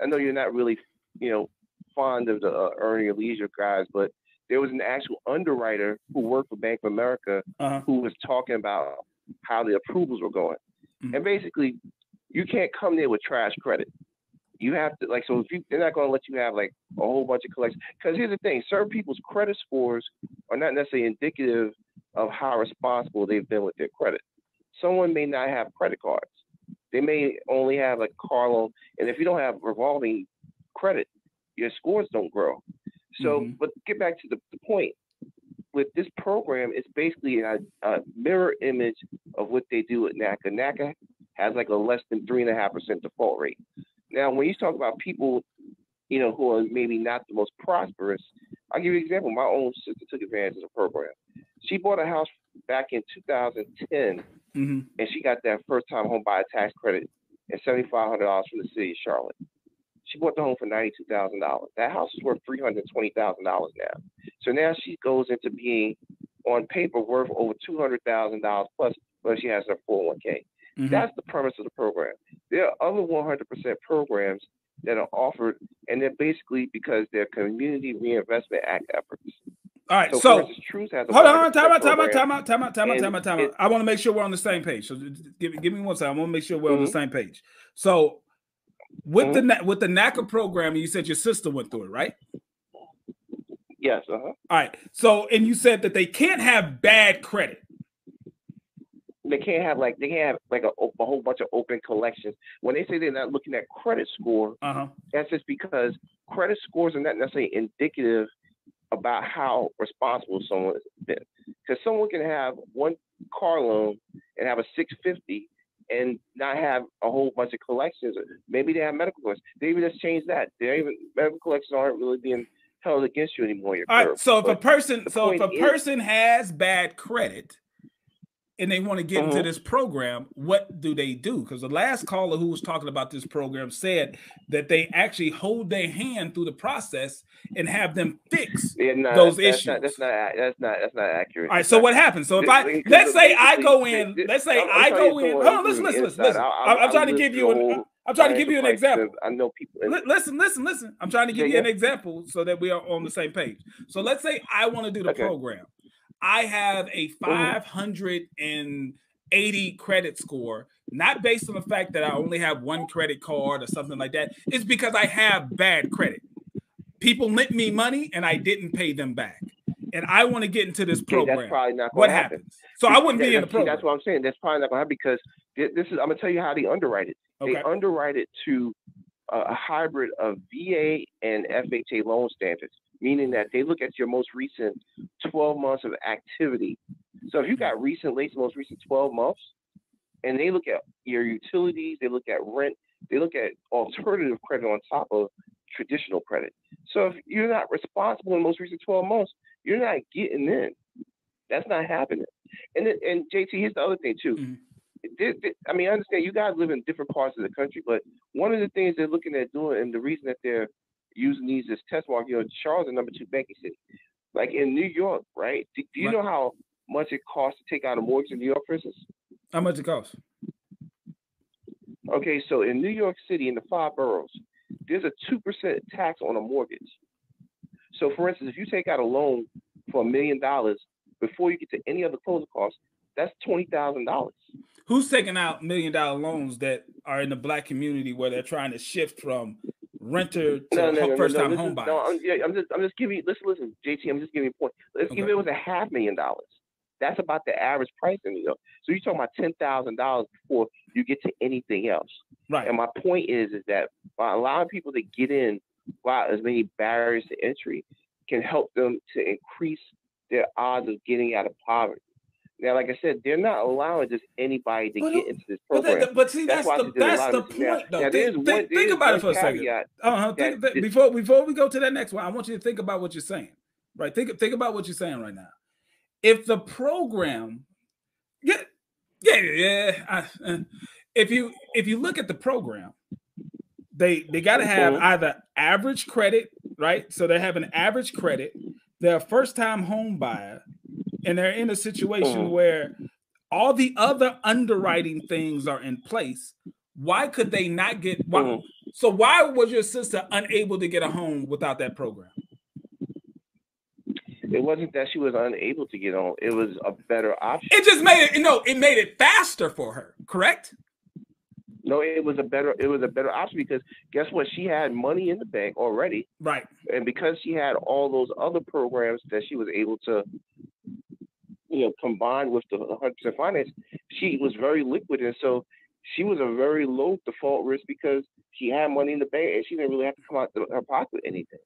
I know you're not really, you know, fond of the uh, earning your leisure guys, but there was an actual underwriter who worked for Bank of America uh-huh. who was talking about how the approvals were going, mm-hmm. and basically, you can't come there with trash credit you have to like so if you they're not going to let you have like a whole bunch of collections because here's the thing certain people's credit scores are not necessarily indicative of how responsible they've been with their credit someone may not have credit cards They may only have a car loan, and if you don't have revolving credit, your scores don't grow. So, Mm-hmm. but get back to the, the point. With this program, it's basically a, a mirror image of what they do at NACA. NACA has like a less than three and a half percent default rate. Now, when you talk about people, you know, who are maybe not the most prosperous, I'll give you an example. My own sister took advantage of the program. She bought a house back in 2010, Mm-hmm. and she got that first time home buyer tax credit and $7,500 from the city of Charlotte. She bought the home for $92,000. That house is worth $320,000 now. So now she goes into being on paper worth over $200,000 plus, but she has her 401k. Mm-hmm. That's the premise of the program. There are other 100% programs that are offered, and they're basically because they're Community Reinvestment Act efforts. All right, So, so, Truth has hold on, 100% hold on, time out, time out, time out, time out, time out, time out, time out. I want to make sure we're on the same page. So give, me- give me one second. I want to make sure we're on the Mhm. same page. So with Mm-hmm. the with the NACA program, you said your sister went through it, right? Yes, uh-huh. All right. So and you said that they can't have bad credit. they can't have like they can't have like a, a whole bunch of open collections. When they say they're not looking at credit score, uh-huh. that's just because credit scores are not necessarily indicative about how responsible someone has been. Because someone can have one car loan and have a 650 and not have a whole bunch of collections. Maybe they have medical collections. They even just change that. They even medical collections aren't really being held against you anymore. All right. curve. So if a person so if a point is- person has bad credit and they want to get into Mhm. this program, what do they do? Because the last caller who was talking about this program said that they actually hold their hand through the process and have them fix yeah, no, those that's, issues. That's not, that's not that's not that's not accurate. All right. So what happens? So if I let's say I go in, let's say I go in. Hold on, listen, listen, listen, listen. I'm, trying to give you an. I'm trying to give you an example. I know people. Listen, listen, listen. I'm trying to give you an example so that we are on the same page. So let's say I want to do the program. I have a Mm-hmm. 580 credit score, not based on the fact that I only have one credit card or something like that. It's because I have bad credit. People lent me money and I didn't pay them back. And I want to get into this Okay, program. that's probably not what going to happen. happens? So I wouldn't be in the see, program. That's what I'm saying. That's probably not going to happen because this is. I'm going to tell you how they underwrite it. They underwrite it to a hybrid of VA and FHA loan standards, meaning that they look at your most recent 12 months of activity. So if you got recent, latest, most recent 12 months, and they look at your utilities, they look at rent, they look at alternative credit on top of traditional credit. So if you're not responsible in the most recent 12 months, you're not getting in. That's not happening. And then, and JT, here's the other thing too. Mm-hmm. I mean, I understand you guys live in different parts of the country, but one of the things they're looking at doing, and the reason that they're using these as test mark, you know, Charlotte, the number two banking city. Like in New York, right? Do, do you Right. know how much it costs to take out a mortgage in New York, for instance? How much it costs? Okay, so in New York City, in the five boroughs, there's a two percent tax on a mortgage. So, for instance, if you take out a loan for a million dollars before you get to any other closing costs, that's twenty thousand dollars. Who's taking out million dollar loans that are in the black community where they're trying to shift from renter to No, no, no, first no, time home buyers? No, I'm, yeah, I'm just, I'm just giving you. Listen, listen, JT, I'm just giving you a point. Let's give it was a half million dollars. That's about the average price in New York. So you're talking about ten thousand dollars before you get to anything else. Right. And my point is, is that by allowing people to get in without as many barriers to entry, can help them to increase their odds of getting out of poverty. Now, like I said, they're not allowing just anybody to But- get into this But, program. that- but see, that's, why the they did a that's the this. Now- point, though. now, Think, one- think about it for a second. Uh-huh. Think, that this- before before we go to that next one, I want you to think about what you're saying. Right? Think think about what you're saying right now. If the program, yeah, yeah, yeah. I- uh, if you if you look at the program, they they got to have Mhm. either average credit, right? So they have an average credit. They're a first time home buyer, and they're in a situation Mhm. where all the other underwriting things are in place. Why could they not get? Why, Mhm. So why was your sister unable to get a home without that program? It wasn't that she was unable to get on; it was a better option. It just made it. You know, it made it faster for her. Correct? No, it was a better it was a better option because guess what? She had money in the bank already, Right. and because she had all those other programs that she was able to, you know, combined with the 100% finance, she was very liquid, and so she was a very low default risk because she had money in the bank and she didn't really have to come out of her pocket with anything.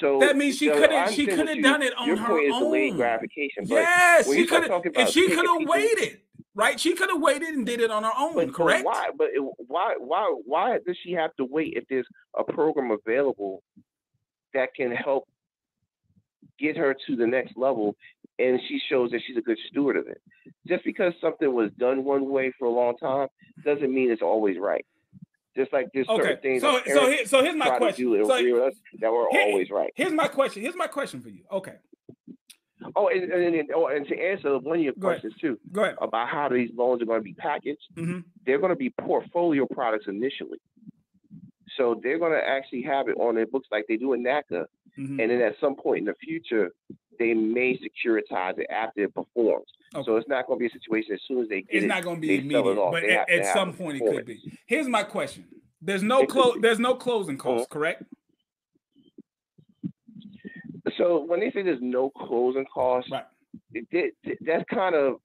So that means she could have she could have done it on your her point is delayed own. gratification. But Yes, she could have. If she could have waited, right? She could have waited and did it on her own. But, but correct? why? But it, why? Why? Why does she have to wait if there's a program available that can help get her to the next level, and she shows that she's a good steward of it? Just because something was done one way for a long time doesn't mean it's always right. Just like there's certain Okay. things So that so here, so here's my question. So with us that were here- always right. here's my question. Here's my question for you. Okay. Oh, and, and, and, oh, and to answer one of your Go ahead. questions too Go ahead. about how these loans are going to be packaged, Mhm. they're going to be portfolio products initially. So they're going to actually have it on their books like they do in NACA, Mhm. and then at some point in the future, they may securitize it after it performs. So it's not going to be a situation as soon as they get It's it, not going to be immediate, it but at, at some point it could be. Here's my question: There's no close. There's no closing costs, correct? So when they say there's no closing costs, right. it, it, that's kind of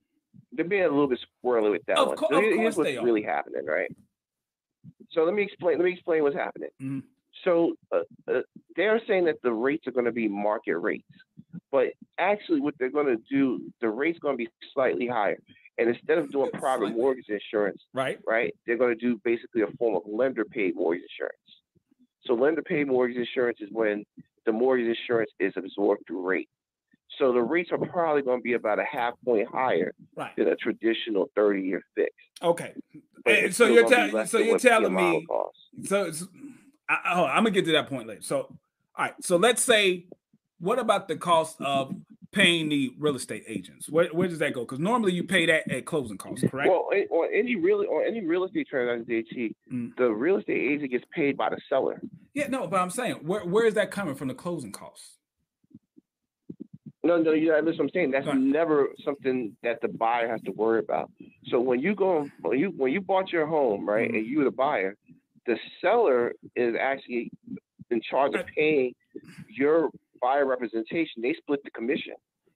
they're being a little bit squirrely with that Of one. co- So of here- course here's what's they are. really happening, right? So let me explain. Let me explain what's happening. Mhm. So uh, uh, they're saying that the rates are going to be market rates, but actually, what they're going to do, the rate's going to be slightly higher. And instead of doing private mortgage insurance, right, right, they're going to do basically a form of lender-paid mortgage insurance. So lender-paid mortgage insurance is when the mortgage insurance is absorbed through rate. So the rates are probably going to be about a half point higher Right. than a traditional 30-year fix. Okay. But And it's so you're telling so you're telling me so I, oh, I'm gonna get to that point later. So all right, so let's say what about the cost of paying the real estate agents? Where, where does that go? Because normally you pay that at closing costs, correct? Well, on any real on any real estate transaction, Mm. the real estate agent gets paid by the seller. yeah, no, but I'm saying where where is that coming from the closing costs? No, no, you know, what I'm saying that's never something that the buyer has to worry about. So when you go, when you when you bought your home, right, Mm-hmm. and you were the buyer, the seller is actually in charge of paying your buyer representation. They split the commission.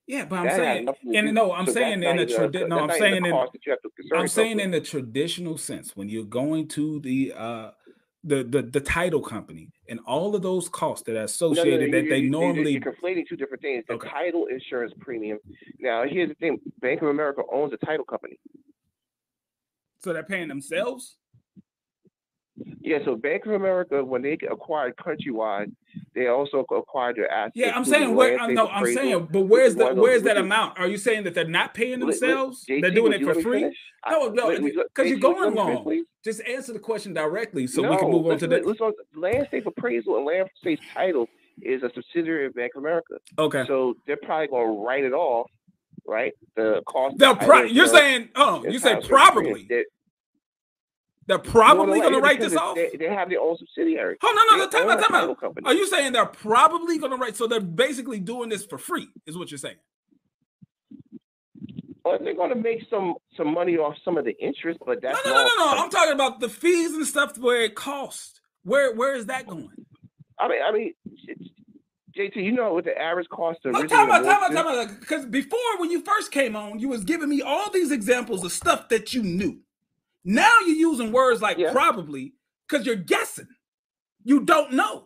Yeah, but I'm That saying, and do- no, I'm so saying in the a- tradi- no, I'm saying in cost that you have to concern I'm saying in the traditional sense when you're going to the uh the the, the title company and all of those costs that are No, no, associated that they normally You're conflating two different things. The title insurance premium. Now, here's the thing: Bank of America owns a title company. so they're paying themselves. Yeah, so Bank of America, when they acquired Countrywide, they also acquired their assets. Yeah, I'm saying where I'm no, I'm saying, but where's the one of those- where's that amount? Are you saying that they're not paying Let- let- themselves? JT, they're doing it for free? finish? No, no, let me- let- because you're JT, would you going me finish, Just answer the question directly so no, we can move on to the. listen, LandSafe appraisal and land safe title is a subsidiary of Bank of America. Okay. So they're probably going to write it off, right? The cost. They'll pro- you're saying, oh, you say probably. They're- They're more than probably going to write this off. They, they have their own subsidiary. Oh no, no, no, time out, time out. company. Are you saying they're probably going to write? So they're basically doing this for free, is what you're saying? Well, they're going to make some some money off some of the interest, but that's No, no, no, no, no. I'm talking about the fees and stuff where it costs. Where where is that going? I mean, I mean, JT, you know what the average cost of No, originating time out, a time out, mortgage time out. Because before, when you first came on, you was giving me all these examples of stuff that you knew. Now you're using words like probably because you're guessing. You don't know.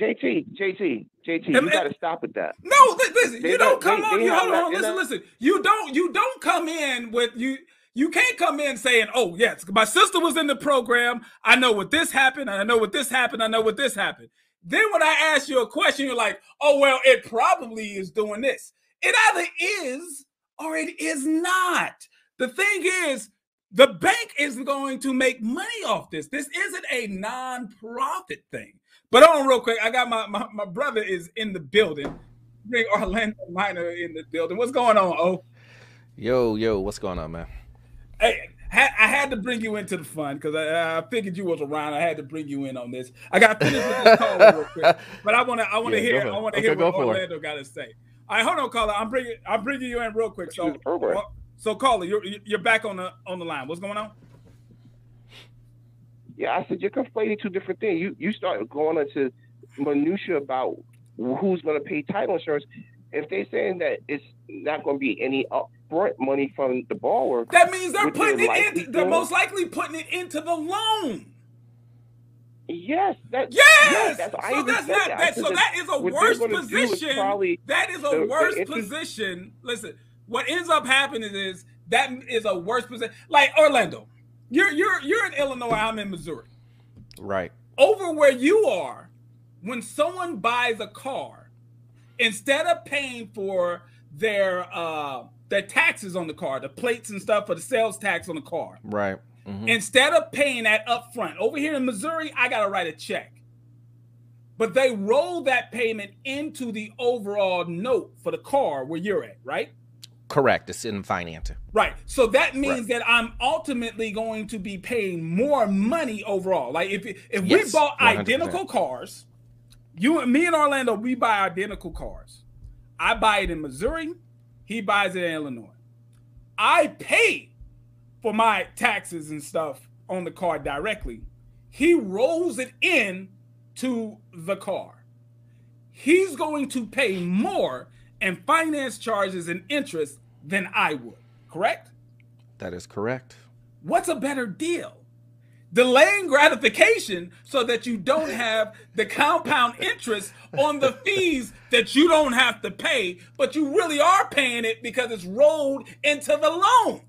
JT, JT, JT, you got to stop with that. No, listen. They you don't come they- on. they You hold on, Listen, listen. You don't. You don't come in with you. You can't come in saying, "Oh yes, my sister was in the program. I know what this happened. and I know what this happened. I know what this happened." Then when I ask you a question, you're like, "Oh well, it probably is doing this." It either is or it is not. The thing is, the bank is going to make money off this. This isn't a non-profit thing. But on real quick. I got my, my, my brother is in the building. Bring Orlando Minor in the building. What's going on, Oh? Yo, yo, what's going on, man? Hey, I had to bring you into the fun because I, I figured you was around. I had to bring you in on this. I got to finish with this call real quick, but I want to I want to Yeah, hear. I want to Okay, hear what. Orlando got to say. All right, hold on, caller. I'm bringing I'm bringing you in real quick. So so caller, you're you're back on the on the line. What's going on? Yeah, I said you're conflating two different things. You you start going into minutia about who's going to pay title insurance. If they're saying that it's not going to be any upfront money from the borrower. That means they're putting it in. They're most likely putting it into the loan. Yes, that, yes. yes that's, so that's not that. that so that is a worse position. Is that is a the, worse the position. Listen, what ends up happening is that is a worse position. Like Orlando, you're you're you're in Illinois. I'm in Missouri. Right. Over where you are, when someone buys a car, instead of paying for their uh their taxes on the car, the plates and stuff for the sales tax on the car. Right. Mm-hmm. Instead of paying that up front, over here in Missouri, I got to write a check. But they roll that payment into the overall note for the car where you're at, right? Correct. It's in financing. Right. So that means right. that I'm ultimately going to be paying more money overall. Like if if yes, we bought 100%. identical cars, you and me and Orlando, we buy identical cars. I buy it in Missouri, he buys it in Illinois. I pay for my taxes and stuff on the car directly. He rolls it in to the car. He's going to pay more in finance charges and interest than I would, correct? That is correct. What's a better deal? Delaying gratification so that you don't have the compound interest on the fees that you don't have to pay, but you really are paying it because it's rolled into the loan.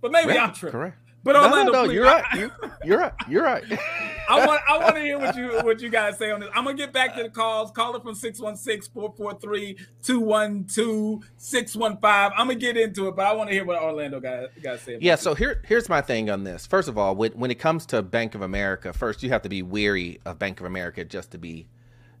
But maybe right, I'm tripping. Correct. But Orlando, no, no, no, you're right. You, you're right. You're right. I want I want to hear what you what you guys say on this. I'm gonna get back to the calls. Call it from 616-443-212-615. I'm gonna get into it, but I want to hear what Orlando guys guys say. Yeah, so here here's my thing on this. First of all, when, when it comes to Bank of America, first you have to be weary of Bank of America just to be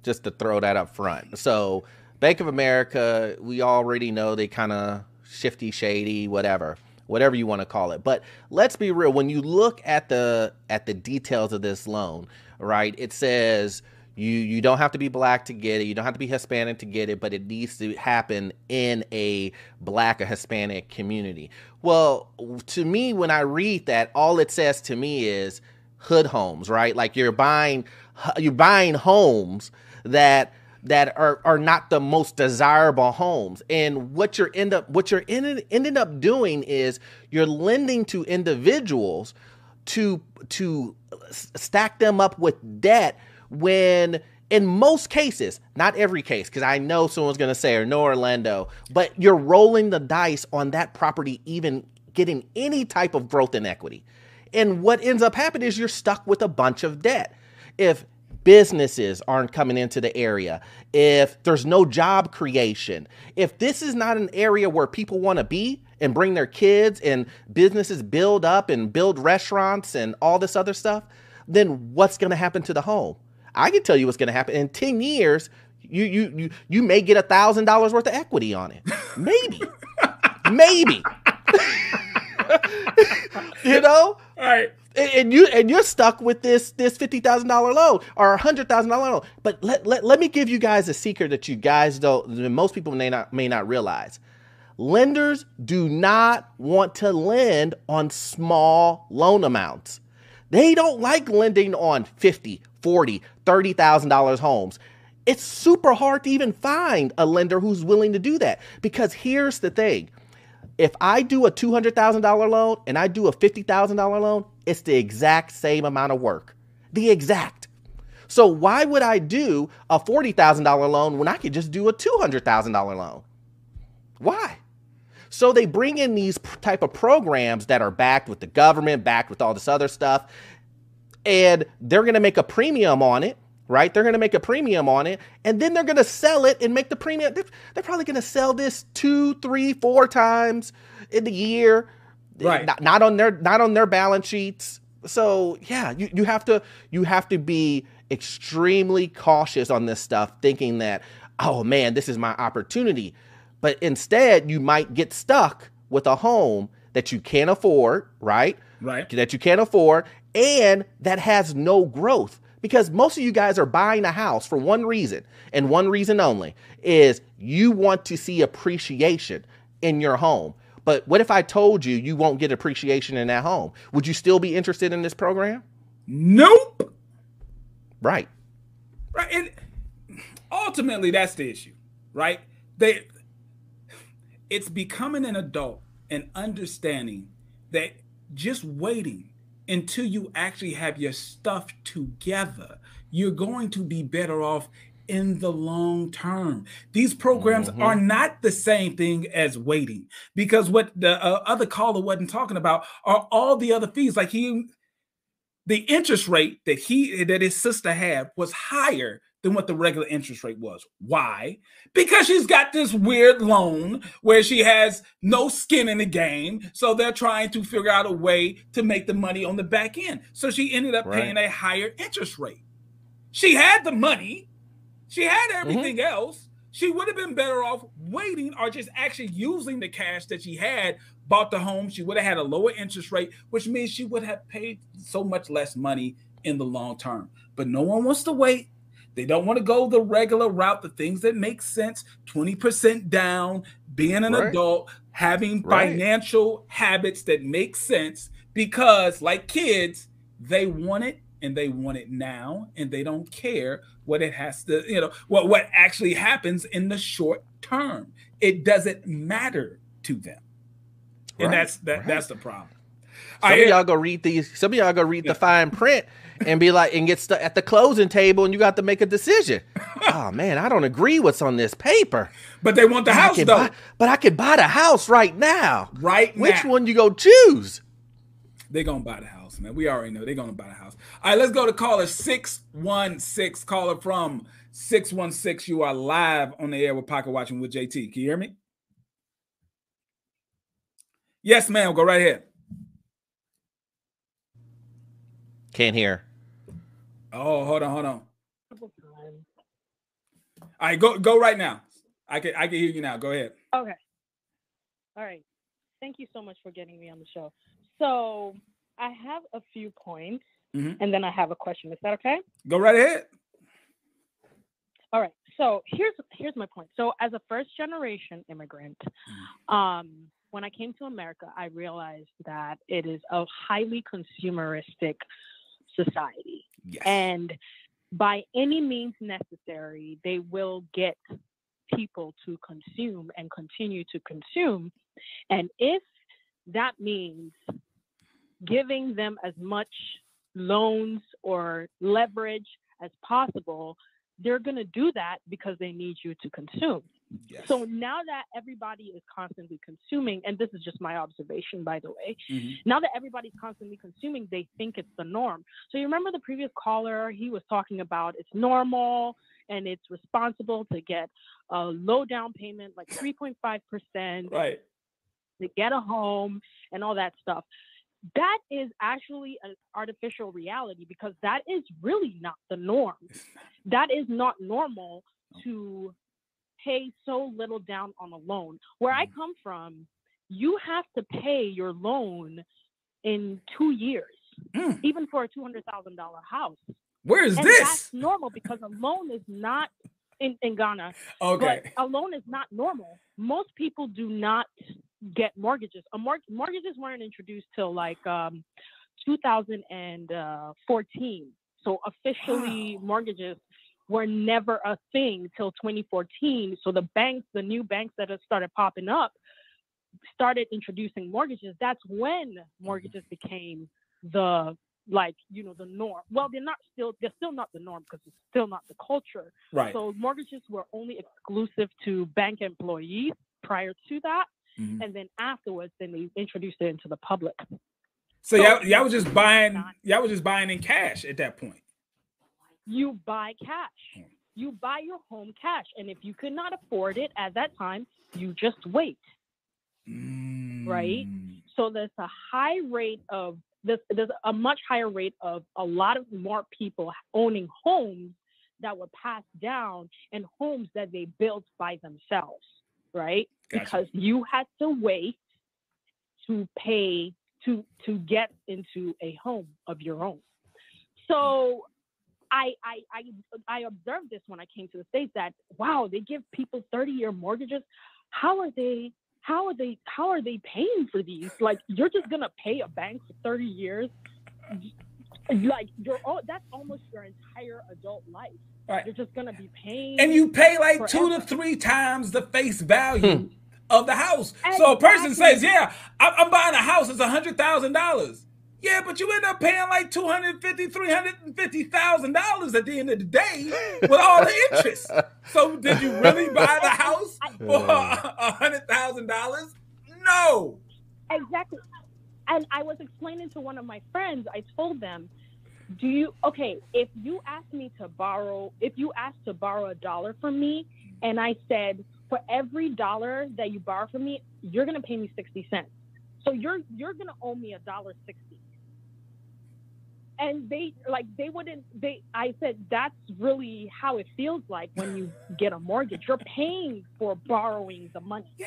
just to throw that up front. So Bank of America, we already know they kind of shifty, shady, whatever whatever you want to call it. But let's be real. When you look at the at the details of this loan, right? It says you you don't have to be black to get it. You don't have to be Hispanic to get it, but it needs to happen in a black or Hispanic community. Well, to me, when I read that, all it says to me is hood homes, right? Like you're buying you're buying homes that that are, are not the most desirable homes. And what you're end up what you're ended, ending up doing is you're lending to individuals to to stack them up with debt when in most cases, not every case, because I know someone's going to say, or no, Orlando, but you're rolling the dice on that property, even getting any type of growth in equity. And what ends up happening is you're stuck with a bunch of debt. If businesses aren't coming into the area, if there's no job creation, if this is not an area where people want to be and bring their kids and businesses build up and build restaurants and all this other stuff, then what's going to happen to the home? I can tell you what's going to happen in 10 years. You you you you may get a thousand dollars worth of equity on it. Maybe. Maybe. you know? All right and you and you're stuck with this this fifty thousand dollar loan or a hundred thousand dollar loan. But let, let let me give you guys a secret that you guys don't that most people may not may not realize. Lenders do not want to lend on small loan amounts. They don't like lending on 50, 40, 30,000 dollars homes. It's super hard to even find a lender who's willing to do that because here's the thing. If I do a $200,000 loan and I do a $50,000 loan, it's the exact same amount of work. The exact. So why would I do a $40,000 loan when I could just do a $200,000 loan? Why? So they bring in these type of programs that are backed with the government, backed with all this other stuff, and they're going to make a premium on it, right? They're going to make a premium on it, and then they're going to sell it and make the premium. They're, they're probably going to sell this two, three, four times in the year. Right. Not, not on their not on their balance sheets. So yeah you, you have to you have to be extremely cautious on this stuff thinking that oh man this is my opportunity. But instead you might get stuck with a home that you can't afford right? Right. That you can't afford and that has no growth because most of you guys are buying a house for one reason and one reason only is you want to see appreciation in your home but what if I told you you won't get appreciation in that home? Would you still be interested in this program? Nope. Right. Right. And ultimately that's the issue, right? They it's becoming an adult and understanding that just waiting until you actually have your stuff together, you're going to be better off in the long term. These programs mm-hmm. are not the same thing as waiting because what the uh, other caller wasn't talking about are all the other fees. Like he, the interest rate that he that his sister had was higher than what the regular interest rate was. Why? Because she's got this weird loan where she has no skin in the game. So they're trying to figure out a way to make the money on the back end. So she ended up right. paying a higher interest rate. She had the money, she had mm-hmm. everything mm-hmm. else. She would have been better off waiting or just actually using the cash that she had, bought the home. She would have had a lower interest rate, which means she would have paid so much less money in the long term. But no one wants to wait they don't want to go the regular route, the things that make sense 20% down, being an right. adult, having right. financial habits that make sense because, like kids, they want it and they want it now and they don't care what it has to, you know, what, what actually happens in the short term. It doesn't matter to them. Right. And that's that that's the problem. Some I, of y'all go read these. Some of y'all go read yeah. the fine print and be like and get stuck at the closing table and you got to make a decision. oh man, I don't agree what's on this paper. But they want the but house though. Buy, but I could buy the house right now. Right Which now. one you go choose? They're gonna buy the house, man. We already know they're gonna buy the house. All right, let's go to caller 616. Caller from 616. You are live on the air with Pocket Watching with JT. Can you hear me? Yes, ma'am. Go right ahead. Can't hear. Oh, hold on, hold on. All right, go go right now. I can I can hear you now. Go ahead. Okay. All right. Thank you so much for getting me on the show. So I have a few points, mm-hmm. and then I have a question. Is that okay? Go right ahead. All right. So here's here's my point. So as a first generation immigrant, mm. um, when I came to America, I realized that it is a highly consumeristic society. Yes. And by any means necessary, they will get people to consume and continue to consume. And if that means giving them as much loans or leverage as possible, they're going to do that because they need you to consume. Yes. So now that everybody is constantly consuming, and this is just my observation, by the way, mm-hmm. now that everybody's constantly consuming, they think it's the norm. So you remember the previous caller, he was talking about it's normal and it's responsible to get a low down payment, like 3.5%. Right. To get a home and all that stuff. That is actually an artificial reality because that is really not the norm. That is not normal to pay so little down on a loan. Where I mm-hmm. come from, you have to pay your loan in two years, mm. even for a two hundred thousand dollar house. Where is and this? That's normal because a loan is not in, in Ghana. Okay. But a loan is not normal. Most people do not get mortgages. A mor- mortgages weren't introduced till like um, 2014. So officially, wow. mortgages were never a thing till 2014. So the banks, the new banks that have started popping up, started introducing mortgages. That's when mortgages became the like you know the norm. Well, they're not still they're still not the norm because it's still not the culture. Right. So mortgages were only exclusive to bank employees prior to that, mm-hmm. and then afterwards, then they introduced it into the public. So, so y'all, y'all was just buying y'all was just buying in cash at that point you buy cash. Hmm. You buy your home cash. And if you could not afford it at that time, you just wait. Mm. Right? So there's a high rate of there's, there's a much higher rate of a lot of more people owning homes that were passed down and homes that they built by themselves, right? Gotcha. Because you had to wait to pay to to get into a home of your own. So I, I I I observed this when I came to the states that wow they give people 30 year mortgages how are they how are they how are they paying for these like you're just gonna pay a bank for 30 years like you're all that's almost your entire adult life right you're just gonna be paying and you pay like forever. two to three times the face value hmm. of the house. Exactly. So a person says, "Yeah, I'm buying a house. It's a hundred thousand dollars." Yeah, but you end up paying like two hundred fifty, three hundred and fifty thousand dollars at the end of the day with all the interest. So did you really buy the house for a hundred thousand dollars? No. Exactly. And I was explaining to one of my friends, I told them, do you okay, if you ask me to borrow, if you ask to borrow a dollar from me and I said, for every dollar that you borrow from me, you're gonna pay me 60 cents. So you're you're gonna owe me a dollar sixty and they like they wouldn't they i said that's really how it feels like when you get a mortgage. You're paying for borrowing the money. Yeah.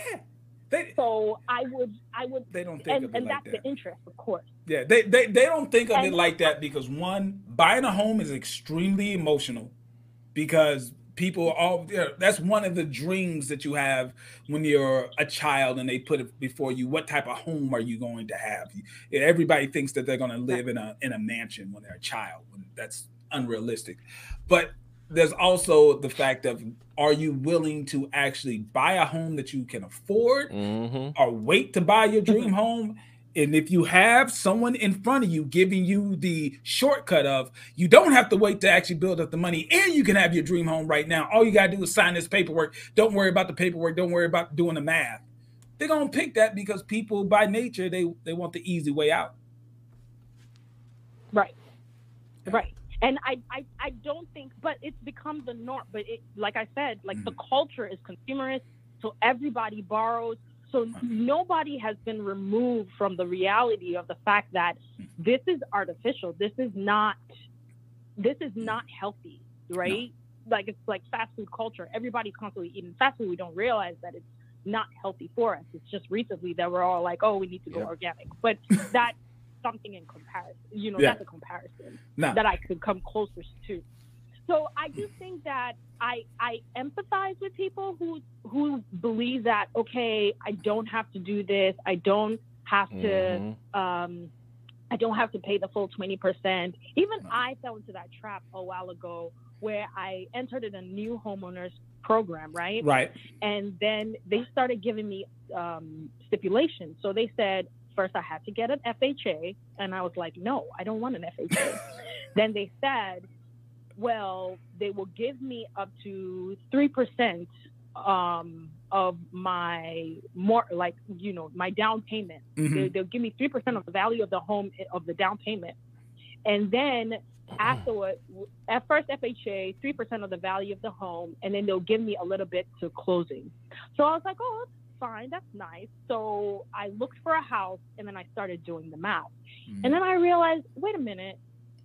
They, so i would i would they don't think and, of it and like that's that. the interest of course. Yeah they, they they don't think of and, it like that because one buying a home is extremely emotional because people all that's one of the dreams that you have when you're a child and they put it before you what type of home are you going to have? Everybody thinks that they're going to live in a in a mansion when they're a child when that's unrealistic. But there's also the fact of are you willing to actually buy a home that you can afford mm-hmm. or wait to buy your dream home and if you have someone in front of you giving you the shortcut of you don't have to wait to actually build up the money and you can have your dream home right now. All you got to do is sign this paperwork. Don't worry about the paperwork. Don't worry about doing the math. They're going to pick that because people by nature, they, they want the easy way out. Right. Right. And I, I, I don't think, but it's become the norm. But it, like I said, like mm. the culture is consumerist. So everybody borrows so nobody has been removed from the reality of the fact that hmm. this is artificial. This is not this is hmm. not healthy, right? No. Like it's like fast food culture. Everybody constantly eating fast food. We don't realize that it's not healthy for us. It's just recently that we're all like, oh, we need to go yeah. organic. But that's something in comparison. You know, yeah. that's a comparison no. that I could come closer to. So I do think that I I empathize with people who who believe that okay, I don't have to do this. I don't have to mm-hmm. um I don't have to pay the full 20%. Even I fell into that trap a while ago where I entered in a new homeowners program, right? Right. And then they started giving me um, stipulations. So they said, first I had to get an FHA. And I was like, no, I don't want an FHA. then they said, well, they will give me up to 3% um, of my more like, you know, my down payment. Mm-hmm. They, they'll give me 3% of the value of the home, of the down payment. And then afterward, at first FHA, 3% of the value of the home, and then they'll give me a little bit to closing. So I was like, oh, that's fine. That's nice. So I looked for a house and then I started doing the math. Mm-hmm. And then I realized, wait a minute,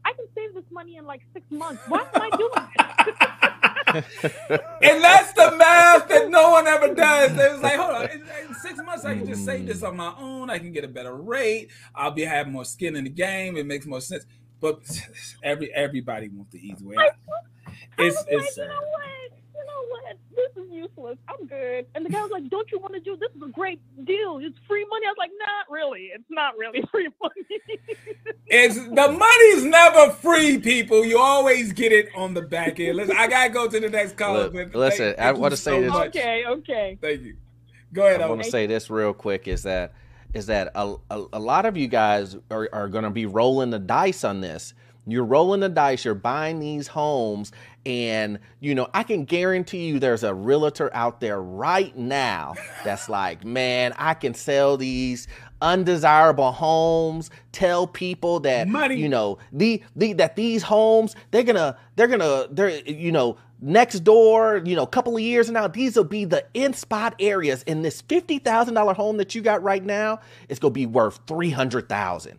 I can save this money in like six months. Why am I doing this? and that's the math that no one ever does. It was like, hold on, in, in, six months I can just save this on my own. I can get a better rate. I'll be having more skin in the game. It makes more sense. But every everybody wants the easy way. It's, it's you know what? You know what? This is useless. I'm good. And the guy was like, Don't you want to do this? Is a great deal. It's free money. I was like, Not really. It's not really free money. it's the money's never free, people. You always get it on the back end. Listen, I gotta go to the next call. Look, listen, I want to say so this. Okay, okay. Thank you. Go ahead. I want to say this real quick. Is that is that a, a, a lot of you guys are, are going to be rolling the dice on this. You're rolling the dice, you're buying these homes, and you know, I can guarantee you there's a realtor out there right now that's like, man, I can sell these undesirable homes, tell people that Money. you know, the, the that these homes, they're gonna, they're gonna, they're you know, next door, you know, a couple of years now, these will be the in spot areas. And this $50,000 home that you got right now is going to be worth 300,000.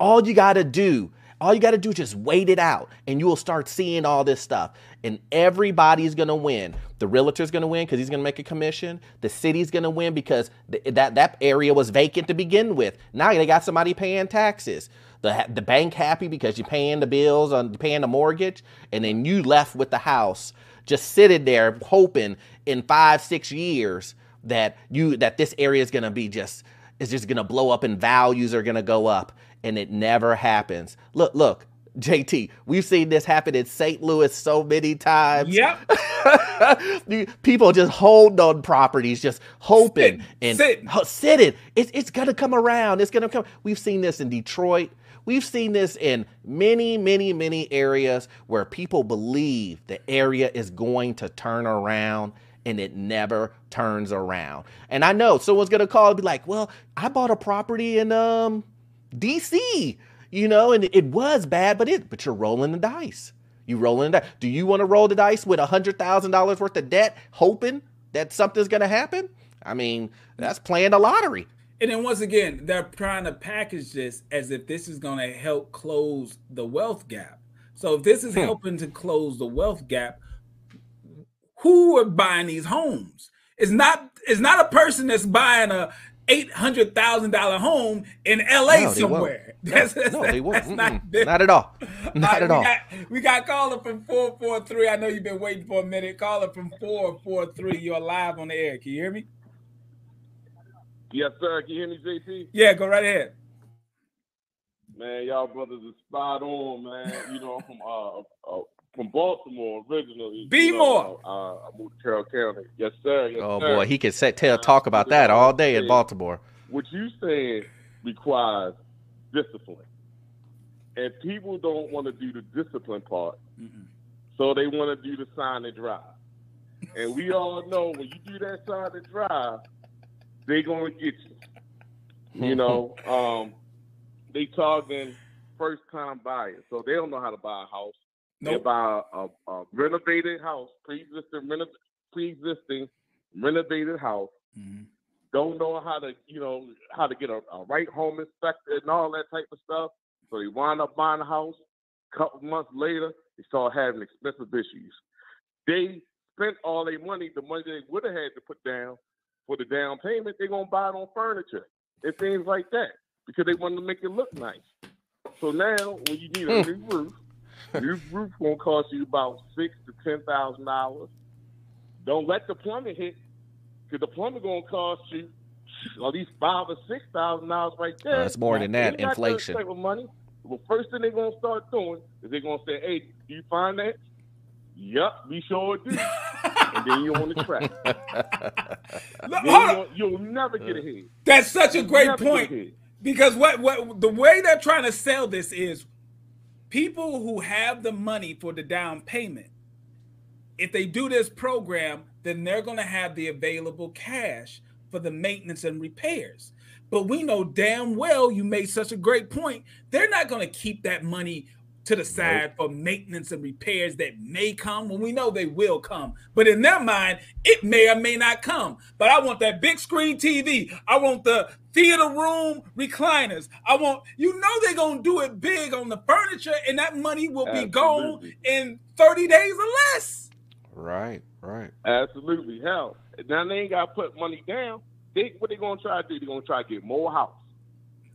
All you got to do all you got to do is just wait it out and you will start seeing all this stuff. And everybody's going to win. The realtor's going to win because he's going to make a commission. The city's going to win because th- that, that area was vacant to begin with. Now they got somebody paying taxes. The, the bank happy because you're paying the bills, on paying the mortgage, and then you left with the house just sitting there hoping in five, six years that you that this area is gonna be just is just gonna blow up and values are gonna go up and it never happens. Look, look, JT, we've seen this happen in St. Louis so many times. Yep. People just hold on properties, just hoping and sitting. ho- sitting. It's it's gonna come around. It's gonna come. We've seen this in Detroit. We've seen this in many, many, many areas where people believe the area is going to turn around and it never turns around. And I know someone's gonna call and be like, "Well, I bought a property in um DC, you know, and it was bad, but it but you're rolling the dice. You rolling the dice. Do you want to roll the dice with a hundred thousand dollars worth of debt, hoping that something's gonna happen? I mean, that's playing the lottery. And then once again, they're trying to package this as if this is going to help close the wealth gap. So if this is Hmm. helping to close the wealth gap, who are buying these homes? It's not it's not a person that's buying a eight hundred thousand dollar home in LA No, they won't. somewhere. No, That's, no, they won't. not, Not at all. Not Uh, at we all. Got, we got caller from 443. I know you've been waiting for a minute. Caller from 443. You're live on the air. Can you hear me? Yes, sir. Can you hear me, JT? Yeah, go right ahead. Man, y'all brothers are spot on, man. You know, I'm from uh, uh from Baltimore originally. Be you know, more. Uh, I moved to Carroll County. Yes, sir. Yes, Oh sir. boy, he could say, tell talk about that all day in Baltimore. What you saying requires discipline, and people don't want to do the discipline part, so they want to do the sign and drive. And we all know when you do that sign and drive, they're gonna get you. You know, um, they targeting first time buyers, so they don't know how to buy a house. They Nope. buy a, a renovated house, pre-existing, reno, pre-existing renovated house. Mm-hmm. Don't know how to, you know, how to get a, a right home inspector and all that type of stuff. So they wind up buying a house. A couple months later, they start having expensive issues. They spent all their money, the money they would have had to put down for the down payment. They're gonna buy it on furniture and things like that because they want to make it look nice. So now, when you need a Hmm. new roof, new roof gonna cost you about six to ten thousand dollars. Don't let the plumbing hit, because the plumbing gonna cost you at least five or six thousand dollars right there. Uh, it's more than that, They got that inflation. type of money. Well, first thing they're gonna start doing is they're gonna say, "Hey, do you find that?" Yup, we sure do. and then you're on the track. Look, Then hold on. you'll, you'll never get ahead. That's such a You'll great point. Because what what the way they're trying to sell this is people who have the money for the down payment, if they do this program, then they're going to have the available cash for the maintenance and repairs. But we know damn well you made such a great point. They're not going to keep that money to the side for maintenance and repairs that may come when we know they will come. But in their mind, it may or may not come. But I want that big screen TV. I want the theater room recliners. I want, you know, they're going to do it big on the furniture, and that money will be gone in 30 days or less. Right, right. Absolutely. Hell, now they ain't got to put money down. They what they gonna try to do? They gonna try to get more house.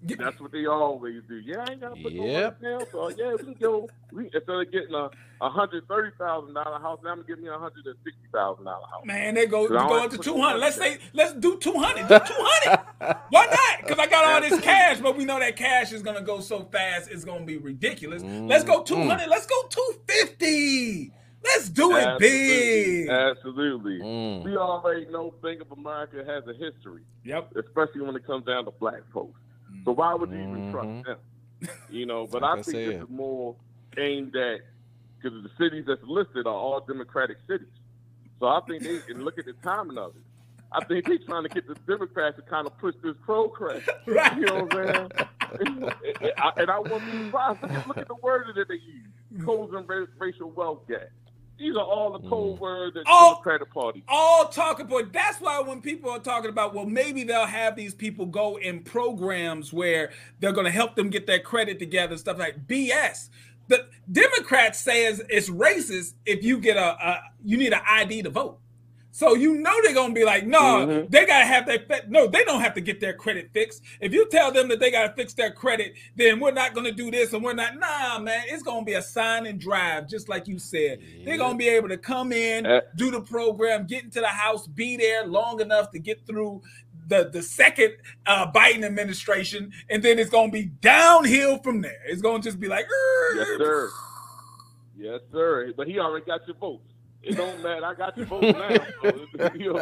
That's what they always do. Yeah, I ain't gotta put Yep. no down. So yeah, we can go. We instead of getting a hundred thirty thousand dollar house, now I'm gonna give me a hundred and sixty thousand dollar house. Man, they go go into to 200. Let's say, let's do 200. Do 200. Why not? Because I got all this cash, but we know that cash is going to go so fast, it's going to be ridiculous. Let's go 200. Let's go 250. Let's do it big. Absolutely. Mm. We already know Bank of America has a history. Yep. Especially when it comes down to black folks. So why would you even trust mm-hmm. them? You know, but Like I I think this is more aimed at because the cities that's listed are all Democratic cities. So I think they can look at the timing of it. I think they're trying to get the Democrats to kind of push this pro crash. Right. You know what I'm saying? I- and I wouldn't be surprised. Look at, look at the wording that they use. Mm-hmm. closing racial wealth gap. These are all the mm. code words that the All- Democratic Party. all talking point. That's why when people are talking about, well, maybe they'll have these people go in programs where they're going to help them get their credit together, stuff like BS. The Democrats say it's, it's racist if you get a, a you need an ID to vote. So you know they're gonna be like, no, Mhm. they gotta have their fe- no, they don't have to get their credit fixed. If you tell them that they gotta fix their credit, then we're not gonna do this and we're not. Nah, man, it's gonna be a sign and drive, just like you said. They're gonna be able to come in, Uh, do the program, get into the house, be there long enough to get through the the second uh, Biden administration, and then it's going to be downhill from there. It's going to just be like, yes, sir, yes, sir. But he already got your votes. It don't matter. I got your votes now. So, you know,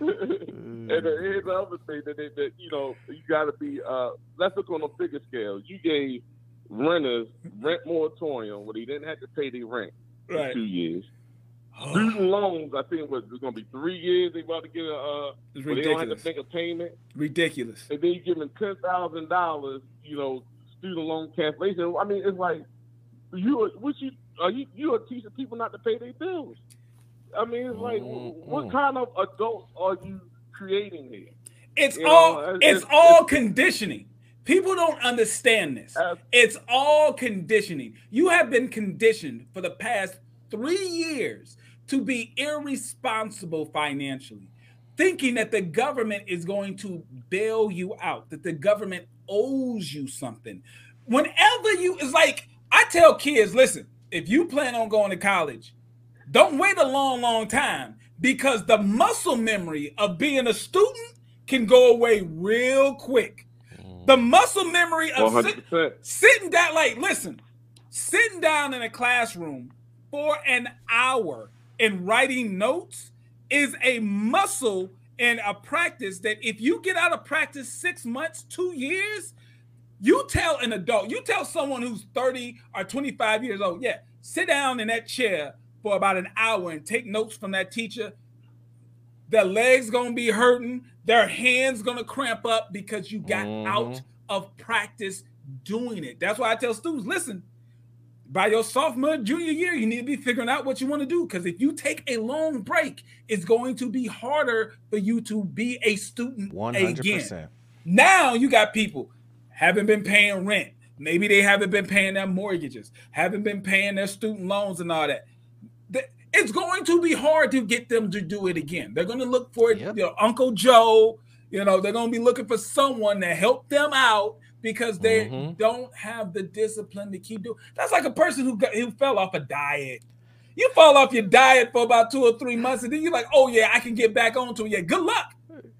and here's the other thing that, they, that you know you got to be. Uh, let's look on a bigger scale. You gave renters rent moratorium where they didn't have to pay their rent right. for two years. Student loans, I think was going to be three years. They about to get a, uh, It's where they don't have to make a payment, Ridiculous. and then you give them ten thousand dollars. You know, student loan cancellation. I mean, it's like you, are- what you are you you are teaching people not to pay their bills. I mean, it's like what mm-hmm. kind of adults are you creating here? It's You know, all it's- it's, it's- all conditioning. People don't understand this. It's all conditioning. You have been conditioned for the past three years to be irresponsible financially, thinking that the government is going to bail you out, that the government owes you something. Whenever you, it's like I tell kids, listen, if you plan on going to college, don't wait a long, long time because the muscle memory of being a student can go away real quick. Mm. The muscle memory of sit- sitting down, like, listen, sitting down in a classroom for an hour and writing notes is a muscle and a practice that if you get out of practice six months, two years, you tell an adult, you tell someone who's 30 or 25 years old, yeah, sit down in that chair for about an hour and take notes from that teacher. Their legs gonna be hurting, their hands gonna cramp up because you got mm-hmm. out of practice doing it. That's why I tell students, listen, by your sophomore, junior year, you need to be figuring out what you want to do. Because if you take a long break, it's going to be harder for you to be a student One hundred again. Now you got people haven't been paying rent. Maybe they haven't been paying their mortgages, haven't been paying their student loans and all that. It's going to be hard to get them to do it again. They're going to look for their Uncle Joe. You know, they're going to be looking for someone to help them out because they mm-hmm. don't have the discipline to keep doing. That's like a person who got, who fell off a diet. You fall off your diet for about two or three months, and then you're like, "Oh yeah, I can get back onto it." Yeah, good luck.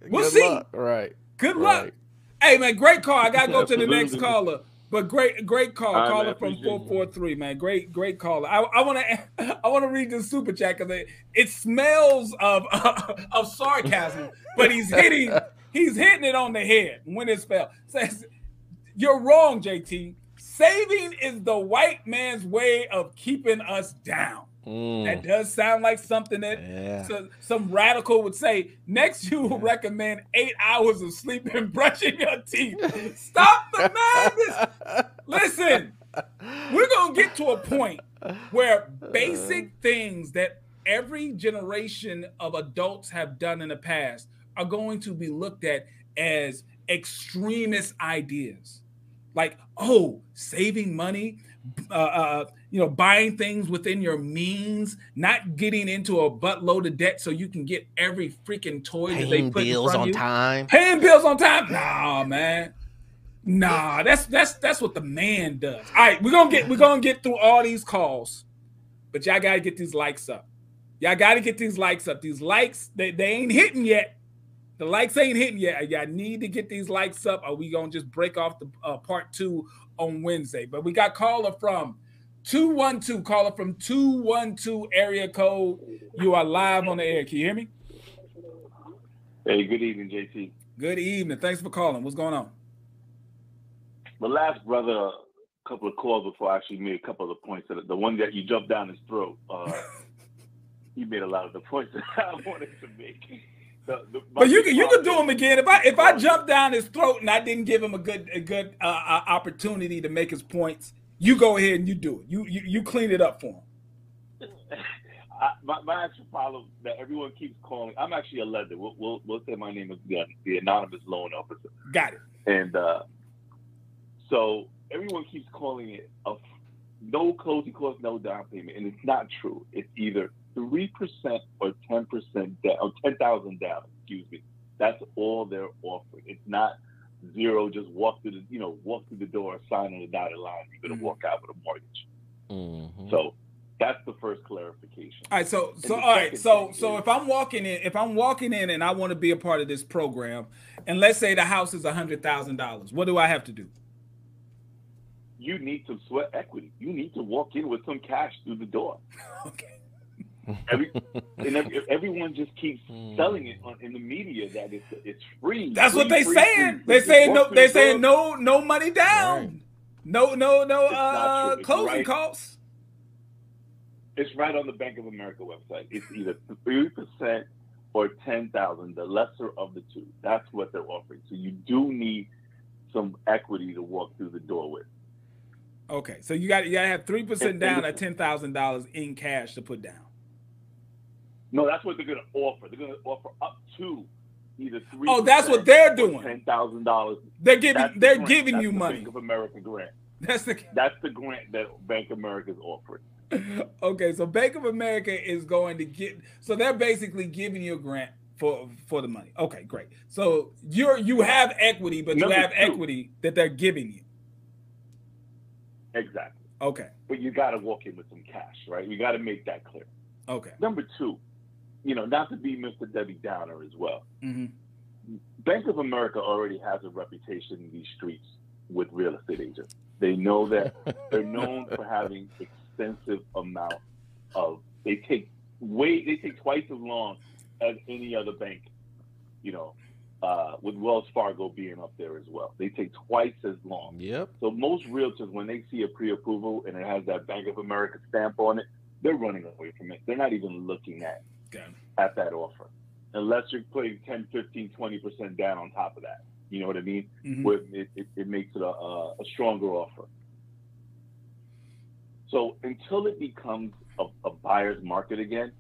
We'll Good see. luck. Right. Good luck. Hey man, great call. I gotta go to the next caller. But great, great call. All right, caller man, from four four three, man. Great, great caller. I, I want to, I want to read this super chat because it, it smells of of sarcasm, but he's hitting, he's hitting it on the head when it's fell. Says, you're wrong, JT. Saving is the white man's way of keeping us down. That does sound like something that so- some radical would say. Next, you will recommend eight hours of sleep and brushing your teeth. Stop the madness. Listen, we're gonna get to a point where basic things that every generation of adults have done in the past are going to be looked at as extremist ideas like oh saving money uh, uh you know buying things within your means not getting into a buttload of debt so you can get every freaking toy that they Paying put in bills front of on you. time. paying bills on time nah man nah that's that's that's what the man does all right we're gonna get we're gonna get through all these calls but y'all gotta get these likes up y'all gotta get these likes up these likes they, they ain't hitting yet the likes ain't hitting yet. Y'all need to get these likes up, or we gonna just break off the uh, part two on Wednesday. But we got caller from two one two. Caller from two one two area code. You are live on the air. Can you hear me? Hey, good evening, JT. Good evening. Thanks for calling. What's going on? My last brother, a couple of calls before, I actually made a couple of the points. That the one that you jumped down his throat, uh, he made a lot of the points that I wanted to make. The, the, But you can you can do them again. If I if I jump down his throat and I didn't give him a good a good uh, uh, opportunity to make his points, you go ahead and you do it. You you, you clean it up for him. I, my, my actual problem that everyone keeps calling. I'm actually a lender. We'll, we'll, we'll say my name is the, the anonymous loan officer. Got it. And uh, so everyone keeps calling it a f- no closing cost, no down payment, and it's not true. It's either three percent or ten percent down, or ten thousand down. Excuse me. That's all they're offering. It's not zero. Just walk through the, you know, walk through the door, sign on the dotted line. You're gonna mm-hmm. walk out with a mortgage. Mm-hmm. So That's the first clarification. All right, so so all right, so so if I'm walking in, if I'm walking in and I want to be a part of this program, and let's say the house is a hundred thousand dollars, what do I have to do? You need to sweat equity. You need to walk in with some cash through the door. okay. Every, and every, everyone just keeps selling it on, in the media that it's it's free. That's free, what they free, saying. free, They free. saying no. They the saying no, no money down. No, no, no uh, closing right. costs. It's right on the Bank of America website. It's either three percent or ten thousand, the lesser of the two. That's what they're offering. So you do need some equity to walk through the door with. Okay, so you got you got to have three percent down and- at ten thousand dollars in cash to put down. No, that's what they're going to offer. They're going to offer up to either three. Oh, that's what they're doing. Ten thousand dollars. They're giving That's they're grant. giving That's you the money. Bank of America grant. That's the That's the grant that Bank of America is offering. okay. So Bank of America is going to get. So they're basically giving you a grant for for the money. Okay, great. So you're you have equity, but Number you have two. equity that they're giving you. Exactly. Okay. But you got to walk in with some cash, right? You got to make that clear. Okay. Number two, you know, not to be Mr. Debbie Downer as well. Mm-hmm. Bank of America already has a reputation in these streets with real estate agents. They know that they're known for having extensive amount of. They take way. They take twice as long as any other bank. You know, uh, with Wells Fargo being up there as well, they take twice as long. Yep. So most realtors, when they see a pre-approval and it has that Bank of America stamp on it, they're running away from it. They're not even looking at at that offer, unless you're putting 10, 15, 20 percent down on top of that. You know what I mean? Mhm. Where it, it, it makes it a, a, a stronger offer. So until it becomes a, a buyer's market again,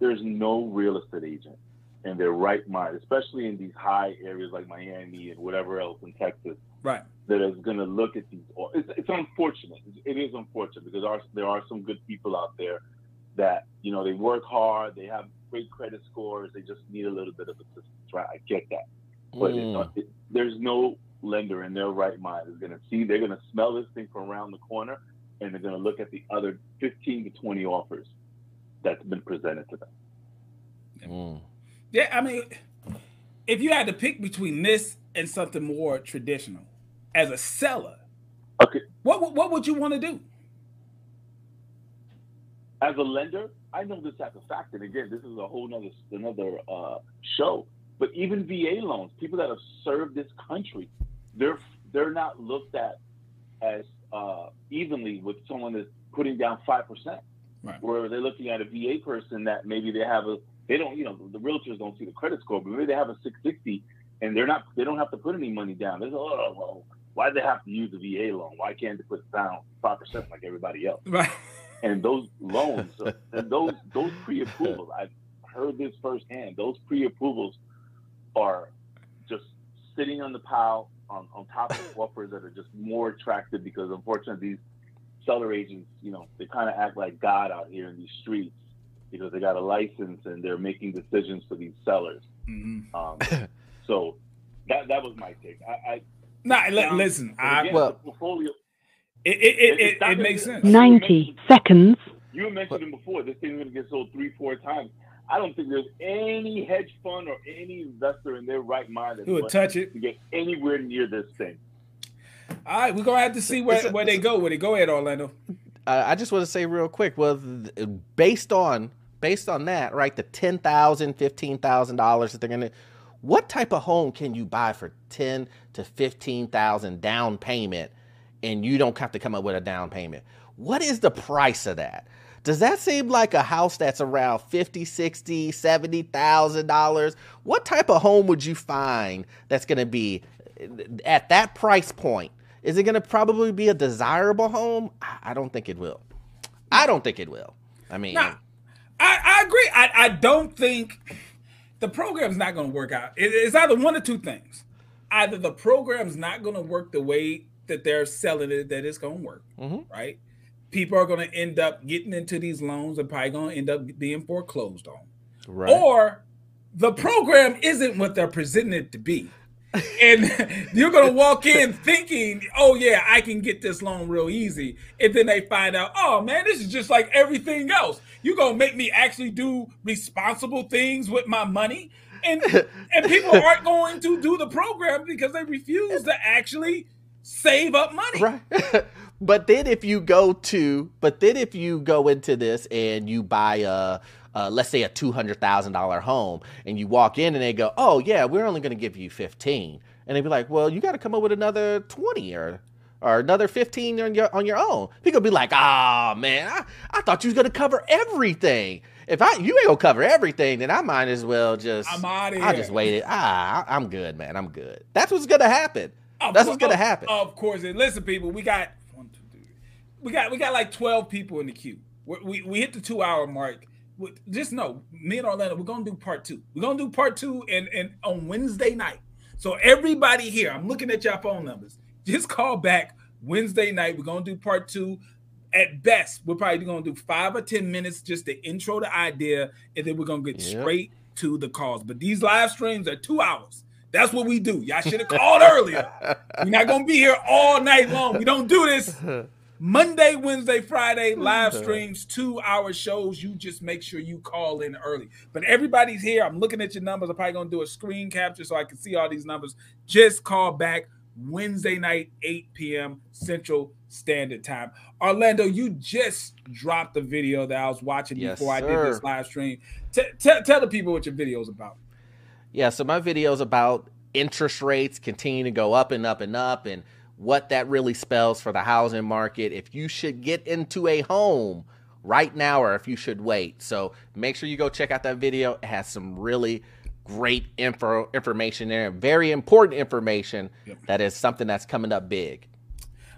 there's no real estate agent in their right mind, especially in these high areas like Miami and whatever else in Texas, Right. that is going to look at these. It's, it's unfortunate. It is unfortunate because there are, there are some good people out there that you know they work hard, they have great credit scores, they just need a little bit of assistance. Right? I get that, but Mm. not, it, there's no lender in their right mind is going to see. They're going to smell this thing from around the corner, and they're going to look at the other 15 to 20 offers that's been presented to them. Mm. Yeah, I mean, if you had to pick between this and something more traditional, as a seller, okay, what what would you want to do? As a lender, I know this as a fact, and again, this is a whole nother another uh, show. But even VA loans, people that have served this country, they're they're not looked at as uh, evenly with someone that's putting down five percent. Right. Where they're looking at a VA person that maybe they have a they don't you know the realtors don't see the credit score, but maybe they have a 660 and they're not they don't have to put any money down. They're oh well, why do they have to use a VA loan? Why can't they put down five percent like everybody else? Right. and those loans and those those pre-approvals i've heard this firsthand. Those pre-approvals are just sitting on the pile on, on top of offers that are just more attractive because unfortunately these seller agents you know they kind of act like god out here in these streets because they got a license and they're making decisions for these sellers. Mm-hmm. um, so that that was my take. I, I Nah, li- now, listen, but I again, well, the portfolio it it it, it, it makes sense. 90 seconds. You mentioned it before. This thing's going to get sold three, four times. I don't think there's any hedge fund or any investor in their right mind Who would touch it. to get anywhere near this thing. All right, we're gonna have to see where, where they go. Where they go at Orlando. Uh, I just want to say real quick. Well, based on based on that, right? The ten thousand, fifteen thousand dollars that they're gonna. What type of home can you buy for ten to fifteen thousand down payment, and you don't have to come up with a down payment? What is the price of that? Does that seem like a house that's around 50, 60, 70,000 dollars? What type of home would you find that's going to be eh, at that price point? Is it going to probably be a desirable home? I I don't think it will. I don't think it will. I mean, Nah, I, I agree. I, I don't think the program's not going to work out. It- it's either one or two things. Either the program's not going to work the way that they're selling it, that it's going to work, Mm-hmm. right? People are going to end up getting into these loans and probably going to end up being foreclosed on. right? Or the program isn't what they're presenting it to be. and you're gonna walk in thinking, "Oh yeah, I can get this loan real easy," and then they find out, "Oh man, this is just like everything else. You're gonna make me actually do responsible things with my money." And and people aren't going to do the program because they refuse to actually save up money. Right. but then if you go to, but then if you go into this and you buy a, uh, let's say a two hundred thousand dollar home, and you walk in and they go, "Oh yeah, we're only going to give you 15. and they'd be like, "Well, you got to come up with another twenty or or another fifteen on your on your own." People be like, "Ah oh, man, I, I thought you was going to cover everything." If I you ain't gonna cover everything, then I might as well just I'm out of I'll just waited. Ah, I, I'm good, man. I'm good. That's what's gonna happen. Of That's what's gonna happen. Of course. And listen, people, we got one, two, three. We got we got like twelve people in the queue. We we, we hit the two hour mark. Just know, me and Orlando, we're gonna do part two. We're gonna do part two and and on Wednesday night. So everybody here, I'm looking at your phone numbers. Just call back Wednesday night. We're gonna do part two. At best, we're probably gonna do five or ten minutes just to intro the idea, and then we're gonna get yep. straight to the calls. But these live streams are two hours. That's what we do. Y'all should have called earlier. We're not gonna be here all night long. We don't do this. Monday, Wednesday, Friday, live streams, two hour shows. You just make sure you call in early. But everybody's here. I'm looking at your numbers. I'm probably gonna do a screen capture so I can see all these numbers. Just call back Wednesday night, 8 p.m. Central Standard Time. Orlando, you just dropped the video that I was watching yes, before I did this live stream. T- t- tell the people what your video is about. Yeah, so my video is about interest rates continuing to go up and up and up and what that really spells for the housing market, if you should get into a home right now or if you should wait. So make sure you go check out that video. It has some really great info information there, very important information yep. that is something that's coming up big.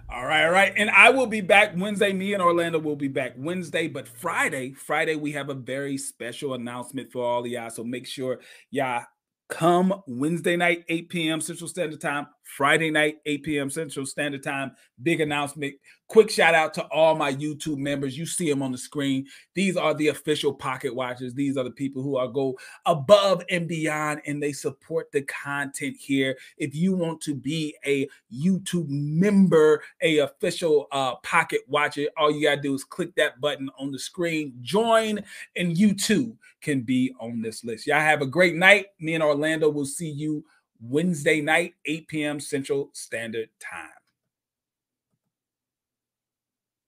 All right, all right. And I will be back Wednesday. Me and Orlando will be back Wednesday, but Friday, Friday, we have a very special announcement for all of y'all. So make sure y'all come Wednesday night, 8 p.m. Central Standard Time, Friday night, 8 p.m. Central Standard Time. Big announcement. Quick shout out to all my YouTube members. You see them on the screen. These are the official pocket watchers. These are the people who are go above and beyond and they support the content here. If you want to be a YouTube member, a official uh, pocket watcher, all you got to do is click that button on the screen, join, and you too can be on this list. Y'all have a great night. Me and Orlando will see you Wednesday night, 8 p.m. Central Standard Time.